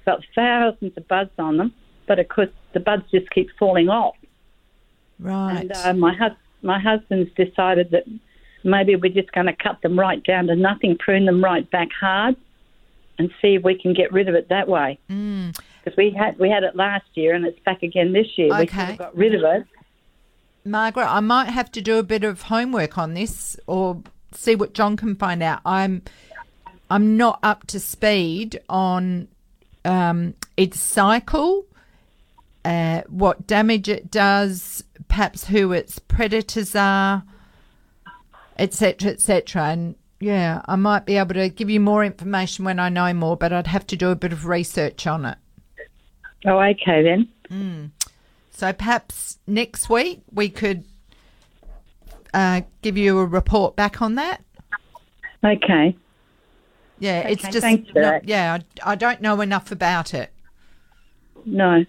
Got thousands of buds on them, but of course the buds just keep falling off. Right. And uh, my hus- my husband's decided that maybe we're just going to cut them right down to nothing, prune them right back hard, and see if we can get rid of it that way. Mm. Because we had we had it last year, and it's back again this year. We could Okay. have got rid of it. Margaret, I might have to do a bit of homework on this or see what John can find out. I'm I'm not up to speed on um, its cycle, uh, what damage it does, perhaps who its predators are, etc., etc. And yeah, I might be able to give you more information when I know more, but I'd have to do a bit of research on it. Oh, okay then. Mm. So perhaps next week we could uh, give you a report back on that. Okay. Yeah, it's just thanks for not- that. yeah. I, I don't know enough about it. No.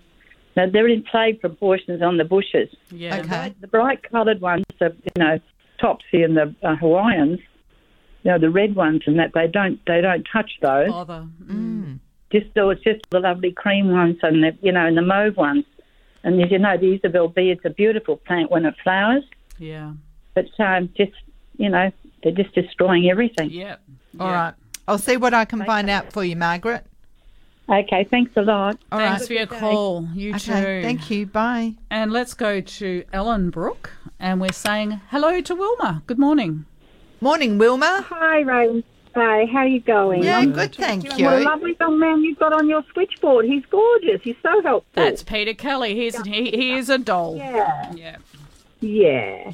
No, they're in plague proportions on the bushes. Yeah. Okay. The bright coloured ones are, you know, Topsy and the uh, Hawaiians. You know, the red ones and that they don't they don't touch those. Bother. Mm. Just so it's just the lovely cream ones and the you know and the mauve ones. And as you know, the Isabel beard's a beautiful plant when it flowers, Yeah. but um, just you know they're just destroying everything. Yeah. All right. I'll see what I can find out for you, Margaret. Okay, thanks a lot. All Thanks right. for your call. You Okay, too. thank you. Bye. And let's go to Ellenbrook, and we're saying hello to Wilma. Good morning. Morning, Wilma. Hi, Ray. Hi, how are you going? Yeah, Good. good, thank What a lovely young man you've got on your switchboard. He's gorgeous. He's so helpful. That's Peter Kelly. He's he, he is a doll. yeah. Yeah. Yeah.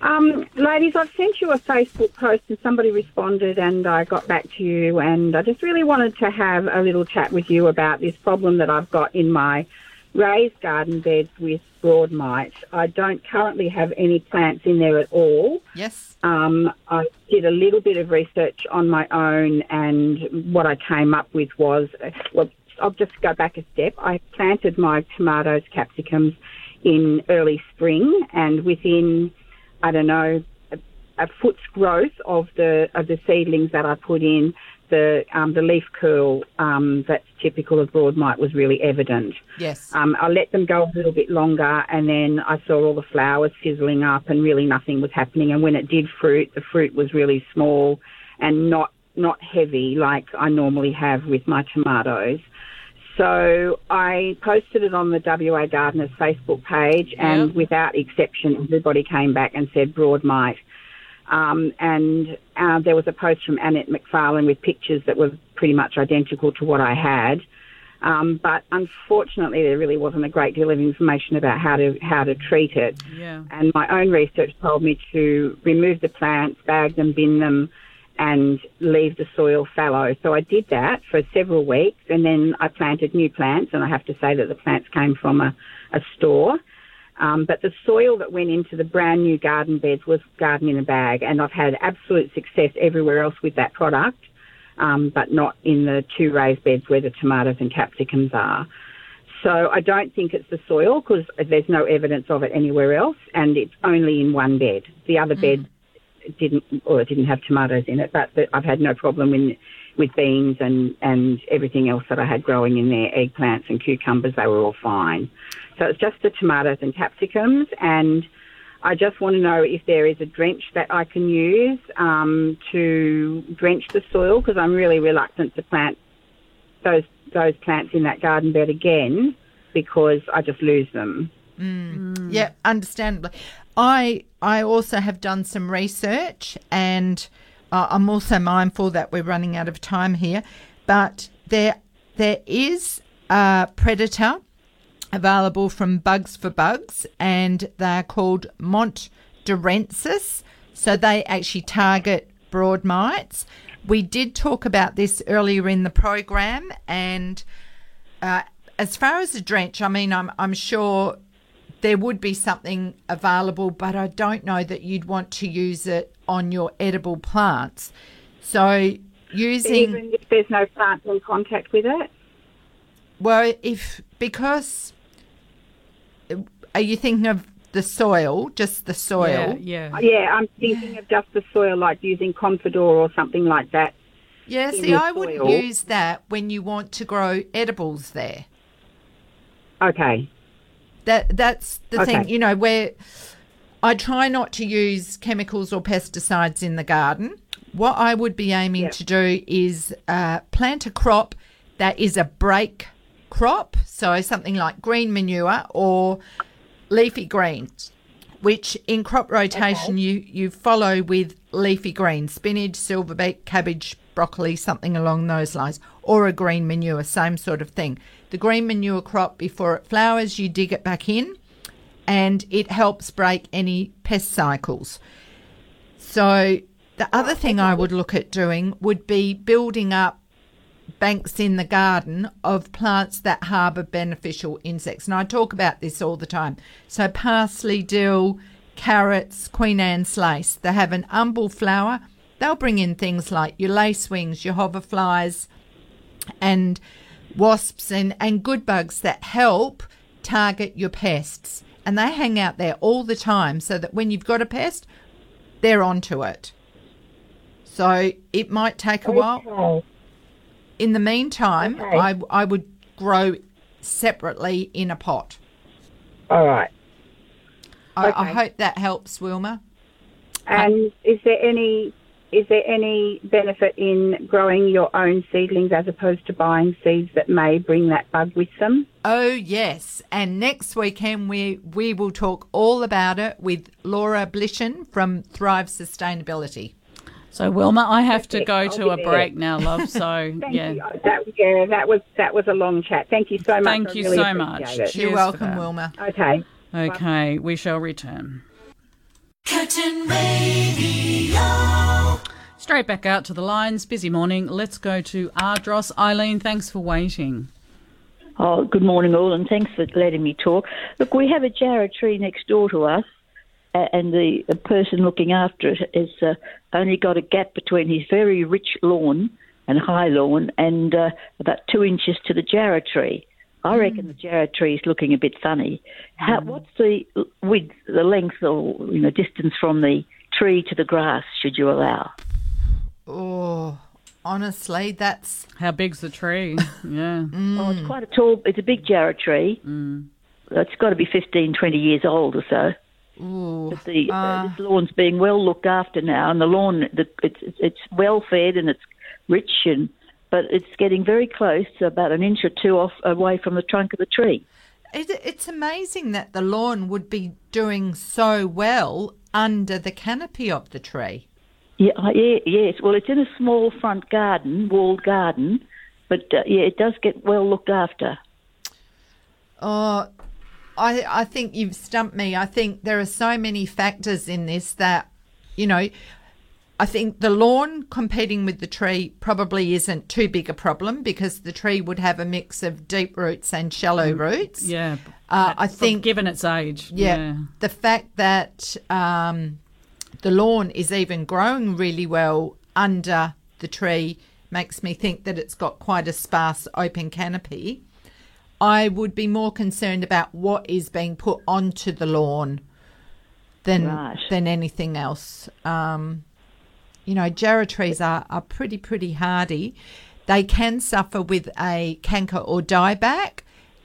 Um, ladies, I've sent you a Facebook post and somebody responded and I got back to you and I just really wanted to have a little chat with you about this problem that I've got in my raised garden beds with broad mite. I don't currently have any plants in there at all. Yes. Um, I did a little bit of research on my own, and what I came up with was, well, I'll just go back a step. I planted my tomatoes, capsicums in early spring, and within I don't know a, a foot's growth of the of the seedlings that I put in, the um, the leaf curl um, that's typical of broad mite was really evident. Yes. Um, I let them go a little bit longer, and then I saw all the flowers fizzling up, and really nothing was happening. And when it did fruit, the fruit was really small and not not heavy like I normally have with my tomatoes. So I posted it on the WA Gardeners Facebook page, and without exception, everybody came back and said broad mite. Um, and uh, there was a post from Annette McFarlane with pictures that were pretty much identical to what I had. Um, but unfortunately, there really wasn't a great deal of information about how to how to treat it. Yeah. And my own research told me to remove the plants, bag them, bin them, and leave the soil fallow. So I did that for several weeks, and then I planted new plants. And I have to say that the plants came from a, a store. Um, but the soil that went into the brand new garden beds was garden in a bag, and I've had absolute success everywhere else with that product, um, but not in the two raised beds where the tomatoes and capsicums are. So I don't think it's the soil because there's no evidence of it anywhere else, and it's only in one bed. The other bed didn't, or it didn't have tomatoes in it, but the, I've had no problem in, with beans and, and everything else that I had growing in there, eggplants and cucumbers, they were all fine. So it's just the tomatoes and capsicums, and I just want to know if there is a drench that I can use um, to drench the soil because I'm really reluctant to plant those those plants in that garden bed again because I just lose them. Mm. Yeah, understandably. I I also have done some research, and uh, I'm also mindful that we're running out of time here. But there there is a predator available from Bugs for Bugs, and they're called Mont Durensis. So they actually target broad mites. We did talk about this earlier in the program, and uh, as far as a drench, I mean, I'm I'm sure there would be something available, but I don't know that you'd want to use it on your edible plants. So using Even if there's no plant in contact with it? well, if because are you thinking of the soil, just the soil? Yeah. Yeah, yeah I'm thinking of just the soil, like using Confidor or something like that. Yeah, see, the I wouldn't use that when you want to grow edibles there. Okay. That that's the Okay. thing, you know, where I try not to use chemicals or pesticides in the garden. What I would be aiming to do is uh, plant a crop that is a break crop, so something like green manure or leafy greens, which in crop rotation you you follow with leafy greens, spinach, silver beet, cabbage, broccoli, something along those lines, or a green manure, same sort of thing. The green manure crop before it flowers, you dig it back in, and it helps break any pest cycles. So the other thing I would look at doing would be building up banks in the garden of plants that harbour beneficial insects. And I talk about this all the time. So parsley, dill, carrots, Queen Anne's lace. They have an umbel flower. They'll bring in things like your lacewings, your hoverflies, and wasps and, and good bugs that help target your pests. And they hang out there all the time so that when you've got a pest, they're onto it. So it might take a while. In the meantime, Okay. I, I would grow separately in a pot. All right. I, I hope that helps, Wilma. And is there any is there any benefit in growing your own seedlings as opposed to buying seeds that may bring that bug with them? Oh yes, and next weekend we we will talk all about it with Laura Blishen from Thrive Sustainability. So Wilma, I have to go I'll to a break there. now, love. So Thank yeah. you. That, yeah, that was that was a long chat. Thank you so much. Thank I you really so much. it. You're for welcome. Wilma. Okay. Okay, we shall return. Curtin Radio. Straight back out to the lines. Busy morning. Let's go to Ardross. Eileen, thanks for waiting. Oh, good morning, all, and thanks for letting me talk. Look, we have a jarrah tree next door to us, and the, the person looking after it has uh, only got a gap between his very rich lawn and high lawn, and uh, about two inches to the jarrah tree. I mm. reckon the jarrah tree is looking a bit funny. How, mm. What's the width, the length, or you know, distance from the tree to the grass? Should you allow? Oh, honestly, that's how big's the tree? yeah. Oh, it's mm. quite a tall. It's a big jarrah tree. It's got to be 15, 20 years old or so. Ooh, But the uh, uh, this lawn's being well looked after now, and the lawn the, it's it's- it's well fed and it's rich, and but it's getting very close, about an inch or two off away from the trunk of the tree. It, it's amazing that the lawn would be doing so well under the canopy of the tree. Yeah, uh, yeah, yes. Well, it's in a small front garden, walled garden, but uh, yeah, it does get well looked after. Oh, I I think you've stumped me. I think there are so many factors in this that, you know, I think the lawn competing with the tree probably isn't too big a problem because the tree would have a mix of deep roots and shallow roots. Yeah. Uh, I think given its age. yeah, the fact that um, the lawn is even growing really well under the tree makes me think that it's got quite a sparse open canopy. I would be more concerned about what is being put onto the lawn than Right. than anything else. Um, you know, jarrah trees are, are pretty pretty hardy. They can suffer with a canker or dieback,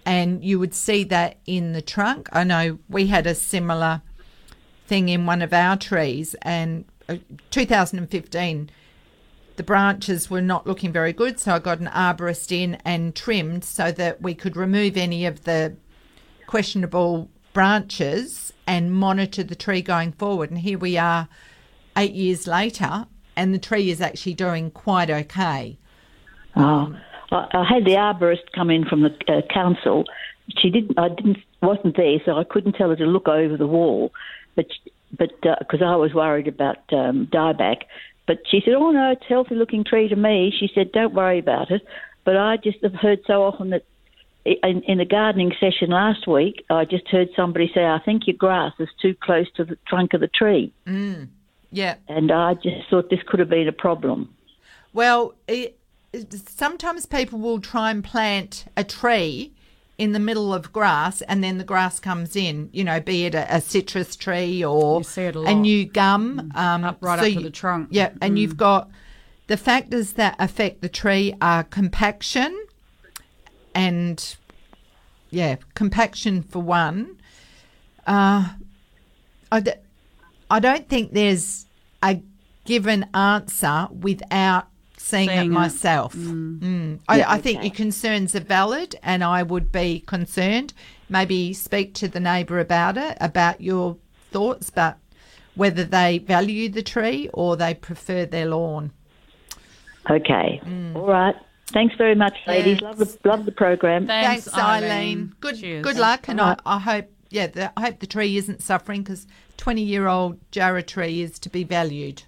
and you would see that in the trunk. I know we had a similar thing in one of our trees, and uh, 2015 the branches were not looking very good, so I got an arborist in and trimmed so that we could remove any of the questionable branches and monitor the tree going forward. And here we are eight years later, and the tree is actually doing quite okay. Oh, I, I had the arborist come in from the uh, council. She didn't. I didn't. wasn't there, so I couldn't tell her to look over the wall. But but because I was worried about um, dieback, but she said, "Oh no, it's a healthy looking tree to me." She said, "Don't worry about it." But I just have heard so often that in, in the gardening session last week, I just heard somebody say, "I think your grass is too close to the trunk of the tree," Mm. Yeah. and I just thought this could have been a problem. Well, it, it- sometimes people will try and plant a tree in the middle of grass and then the grass comes in, you know, be it a, a citrus tree or You see it a a, new gum. Um, Up- right so up to you- the trunk. Yeah, and Mm. you've got the factors that affect the tree are compaction and, yeah, compaction for one. Uh, I, d- I don't think there's a given answer without seeing, Seeing it it. myself. Mm. Mm. I, Yeah, I think okay. your concerns are valid, and I would be concerned. Maybe speak to the neighbour about it, about your thoughts, but whether they value the tree or they prefer their lawn. Okay, all right. Thanks very much, ladies. Love the love the program. Thanks, Eileen. Good Cheers. good luck, and I, I hope yeah, the, I hope the tree isn't suffering because twenty year old jarrah tree is to be valued.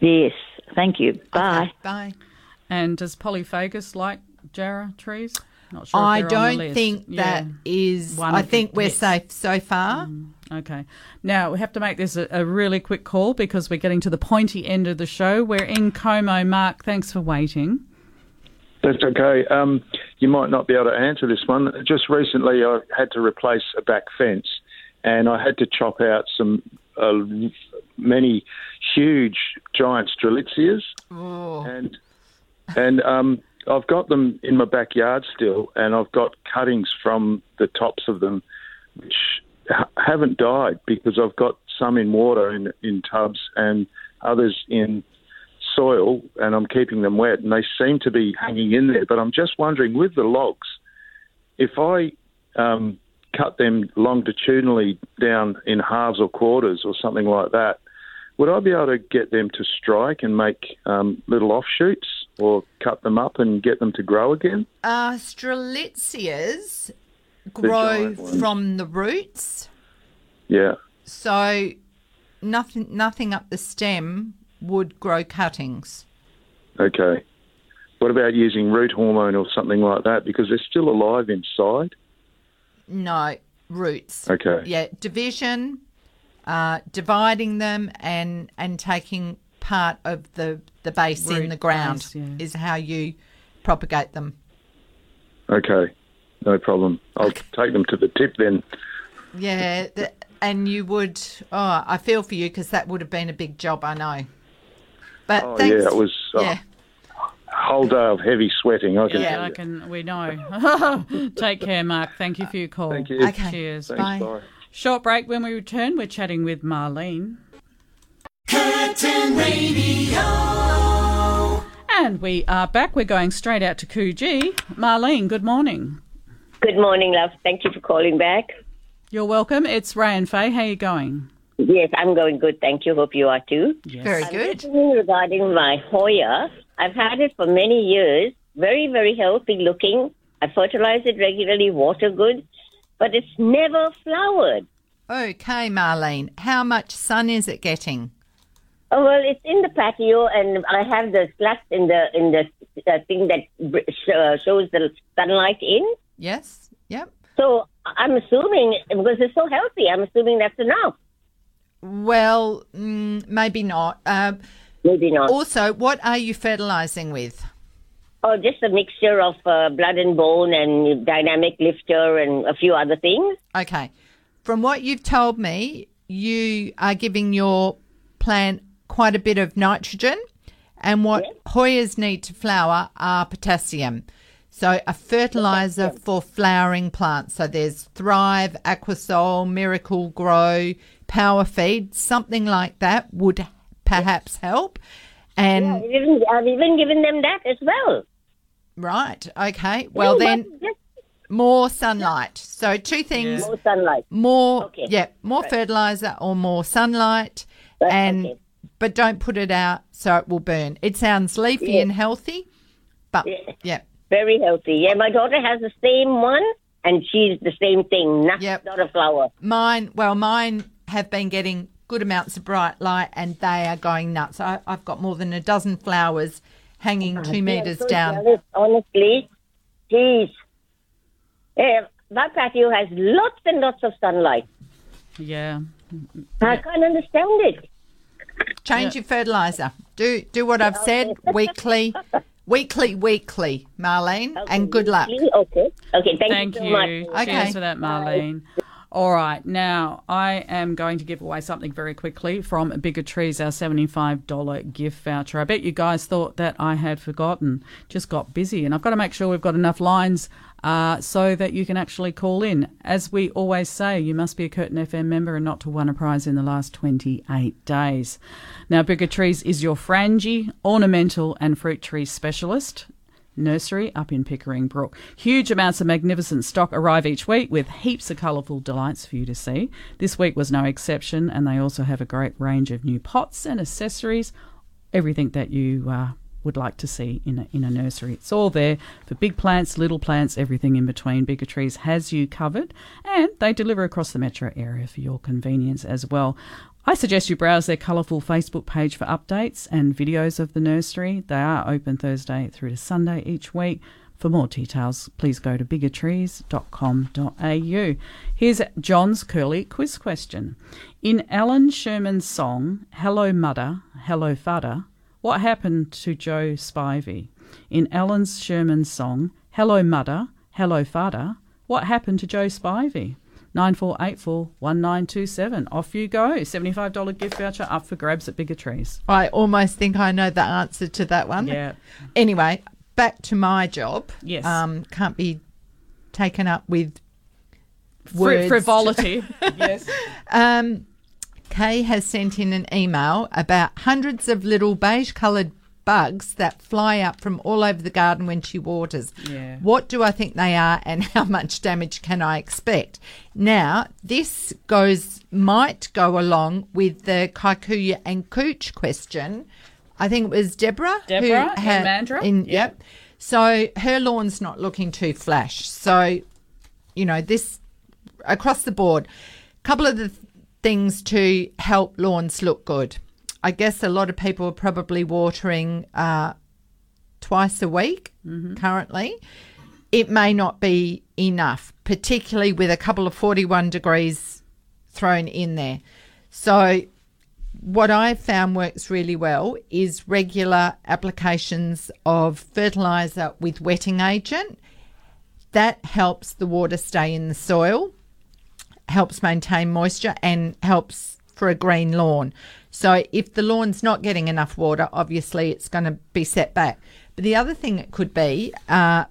Yes, thank you. Bye. Bye. And does polyphagous like jarrah trees? Not sure. I they're on the don't think Yeah. that is. One I think we're hits. safe so far. Okay. Now we have to make this a, a really quick call because we're getting to the pointy end of the show. We're in Como. Mark, thanks for waiting. That's okay. Um, you might not be able to answer this one. Just recently, I had to replace a back fence, and I had to chop out some uh, many huge giant strelitzias, and and um, I've got them in my backyard still, and I've got cuttings from the tops of them, which ha- haven't died because I've got some in water in in tubs and others in soil and I'm keeping them wet and they seem to be hanging in there. But I'm just wondering with the logs, if I um, cut them longitudinally down in halves or quarters or something like that, would I be able to get them to strike and make um, little offshoots or cut them up and get them to grow again? Uh, strelitzias grow from the roots, Yeah. so nothing nothing up the stem would grow cuttings. Okay. What about using root hormone or something like that? Because they're still alive inside. No roots. Okay. Yeah, division, uh, dividing them and and taking part of the the base in the ground base, yeah. is how you propagate them. Okay, no problem. I'll take them to the tip then. Yeah, th- and you would. Oh, I feel for you because that would have been a big job. I know. But Oh thanks. yeah, it was a yeah. Whole day of heavy sweating. I can Yeah, I can. We know. Take care, Mark. Thank you for your call. Thank you. Okay. Cheers. Thanks, Bye. bye. Short break. When we return, we're chatting with Marlene. Curtin Radio. And we are back. We're going straight out to Coogee. Marlene, good morning. Good morning, love. Thank you for calling back. You're welcome. It's Ray and Faye. How are you going? Yes, I'm going good. Thank you. Hope you are too. Very I'm good. regarding my Hoya. I've had it for many years. Very, very healthy looking. I fertilize it regularly, water good, but it's never flowered. Okay, Marlene. How much sun is it getting? Oh, well, it's in the patio, and I have the slats in the in the uh, thing that sh- uh, shows the sunlight in. Yes. Yep. So I'm assuming because it's so healthy, I'm assuming that's enough. Well, mm, maybe not. Uh, maybe not. Also, what are you fertilizing with? Oh, just a mixture of uh, blood and bone and dynamic lifter and a few other things. Okay. From what you've told me, you are giving your plant quite a bit of nitrogen, and what Hoyas need to flower are potassium. So, a fertilizer for flowering plants. So, there's Thrive, Aquasol, Miracle-Gro, Power Feed, something like that would perhaps help. And I've even, I've even given them that as well. Right. Okay. Well, Yeah, then more sunlight. So two things. More sunlight. More. Okay. Yeah. More Right. fertilizer or more sunlight, and but don't put it out so it will burn. It sounds leafy Yeah. and healthy, but Yeah. yeah. Very healthy. Yeah, my daughter has the same one, and she's the same thing. Not, not a flower. Mine. Well, mine have been getting good amounts of bright light, and they are going nuts. I, I've got more than a dozen flowers hanging oh, two meters so down. jealous, honestly, jeez. Yeah, my patio has lots and lots of sunlight. Yeah. I can't understand it. Change your fertilizer. Do do what I've said weekly, weekly, weekly, Marlene, and good luck. Okay. Okay. Thank, Thank you so you. much. Cheers for that, Marlene. All right, now I am going to give away something very quickly from Bigger Trees, our $75 gift voucher. I bet you guys thought that I had forgotten, just got busy, and I've got to make sure we've got enough lines uh, so that you can actually call in. As we always say, you must be a Curtin FM member and not to win a prize in the last 28 days. Now, Bigger Trees is your frangie, ornamental, and fruit tree specialist nursery up in Pickering Brook. Huge amounts of magnificent stock arrive each week with heaps of colourful delights for you to see. This week was no exception, and they also have a great range of new pots and accessories, everything that you uh, would like to see in a, in a nursery. It's all there for big plants, little plants, everything in between. Bigger Trees has you covered, and they deliver across the metro area for your convenience as well. I suggest you browse their colourful Facebook page for updates and videos of the nursery. They are open Thursday through to Sunday each week. For more details, please go to biggertrees.com.au. Here's John's curly quiz question. In Allan Sherman's song, Hello Mudder, Hello Fudder, what happened to Joe Spivey? In Allan Sherman's song, Hello Mudder, Hello Fudder, what happened to Joe Spivey? 9484 1927. Off you go. $75 gift voucher up for grabs at Bigger Trees. I almost think I know the answer to that one. Yeah. Anyway, back to my job. Yes. Um, can't be taken up with words. frivolity. yes. Um, Kay has sent in an email about hundreds of little beige coloured bugs that fly up from all over the garden when she waters. Yeah. What do I think they are and how much damage can I expect? Now, this goes might go along with the kikuyu and couch question. I think it was Deborah. who Deborah had- Mandurah? in- yep. So her lawn's not looking too flash. So, you know, this across the board. couple of the th- things to help lawns look good. I guess a lot of people are probably watering uh, twice a week currently. It may not be enough, particularly with a couple of 41 degrees thrown in there. So what I've found works really well is regular applications of fertiliser with wetting agent. That helps the water stay in the soil, helps maintain moisture, and helps for a green lawn. So if the lawn's not getting enough water, obviously it's going to be set back. But the other thing it could be, uh,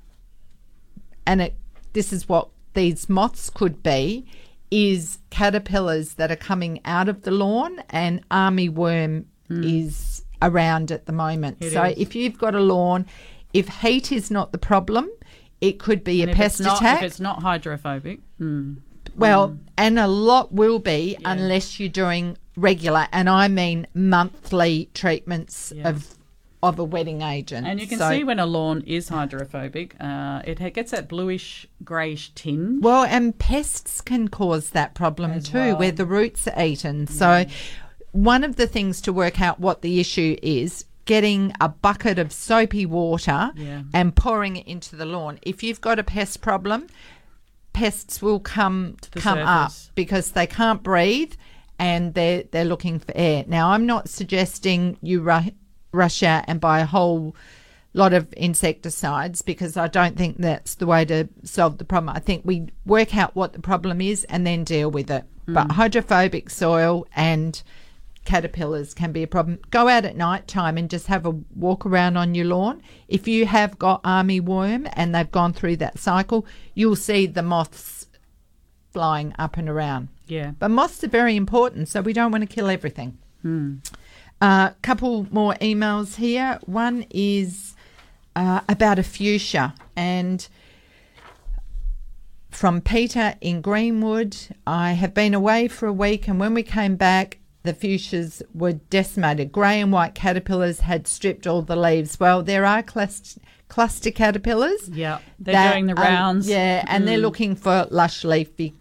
and it this is what these moths could be, is caterpillars that are coming out of the lawn, and army worm is around at the moment. It so is. if you've got a lawn, if heat is not the problem, it could be And a pest not, attack. If it's not hydrophobic, hmm. Well, and a lot will be unless you're doing regular, and I mean monthly treatments of of a wetting agent. And you can So- see when a lawn is hydrophobic, uh, it gets that bluish greyish tinge. Well, and pests can cause that problem too, well. where the roots are eaten. So, one of the things to work out what the issue is. Getting a bucket of soapy water Yeah. and pouring it into the lawn. If you've got a pest problem, pests will come come up because they can't breathe and they're they're looking for air. Now, I'm not suggesting you ru- rush out and buy a whole lot of insecticides because I don't think that's the way to solve the problem. I think we work out what the problem is and then deal with it. But Mm. hydrophobic soil and caterpillars can be a problem. Go out at night time and just have a walk around on your lawn. If you have got army worm and they've gone through that cycle, you'll see the moths flying up and around. Yeah. But moths are very important, so we don't want to kill everything. Hmm. A uh, couple more emails here. One is uh, about a fuchsia and from Peter in Greenwood. I have been away for a week, and when we came back, the fuchsias were decimated. Grey and white caterpillars had stripped all the leaves. Well, there are cluster, cluster caterpillars. Yeah, they're doing the are- rounds. yeah, and they're Mm. looking for lush leafy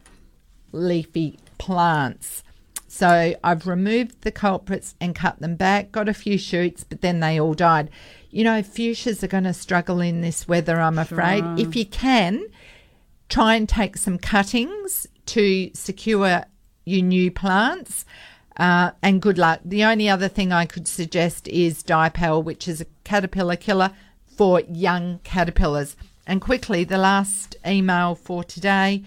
leafy plants. So I've removed the culprits and cut them back, got a few shoots, but then they all died. You know, fuchsias are going to struggle in this weather, I'm afraid. If you can, try and take some cuttings to secure your new plants. Uh, and good luck. The only other thing I could suggest is Dipel, which is a caterpillar killer for young caterpillars. And quickly, the last email for today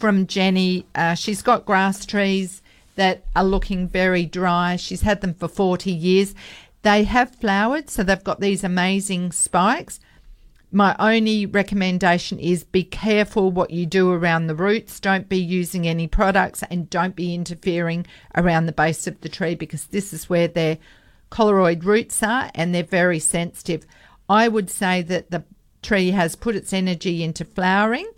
from Jenny. Uh, she's got grass trees that are looking very dry. She's had them for 40 years. They have flowered, so they've got these amazing spikes. My only recommendation is be careful what you do around the roots. Don't be using any products and don't be interfering around the base of the tree because this is where their coralloid roots are and they're very sensitive. I would say that the tree has put its energy into flowering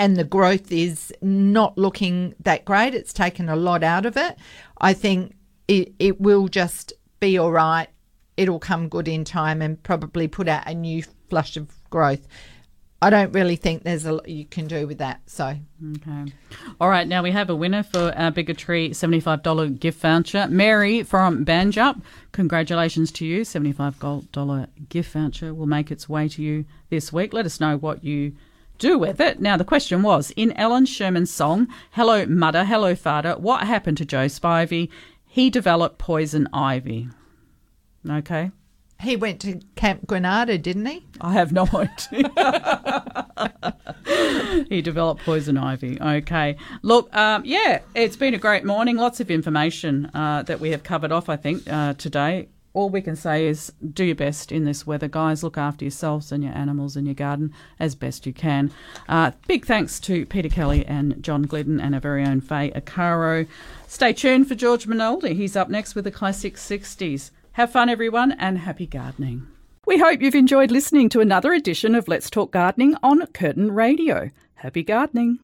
and the growth is not looking that great. It's taken a lot out of it. I think it, it will just be all right. It'll come good in time and probably put out a new flush of growth. I don't really think there's a lot you can do with that. So, Okay. All right. Now we have a winner for our Bigger Trees $75 gift voucher. Mary from Banjup. Congratulations to you. $75 gift voucher will make its way to you this week. Let us know what you do with it. Now, the question was in Ellen Sherman's song, Hello Mudder, Hello Father, what happened to Joe Spivey? He developed poison ivy. Okay. he went to Camp Granada, didn't he? I have no idea. he developed poison ivy. Okay. Look, um, yeah, it's been a great morning. Lots of information uh, that we have covered off, I think, uh, today. All we can say is do your best in this weather, guys. Look after yourselves and your animals in your garden as best you can. Uh, big thanks to Peter Kelly and John Glidden and our very own Faye Arcaro. Stay tuned for George Minoldi. He's up next with the classic 60s. Have fun, everyone, and happy gardening. We hope you've enjoyed listening to another edition of Let's Talk Gardening on Curtin Radio. Happy gardening.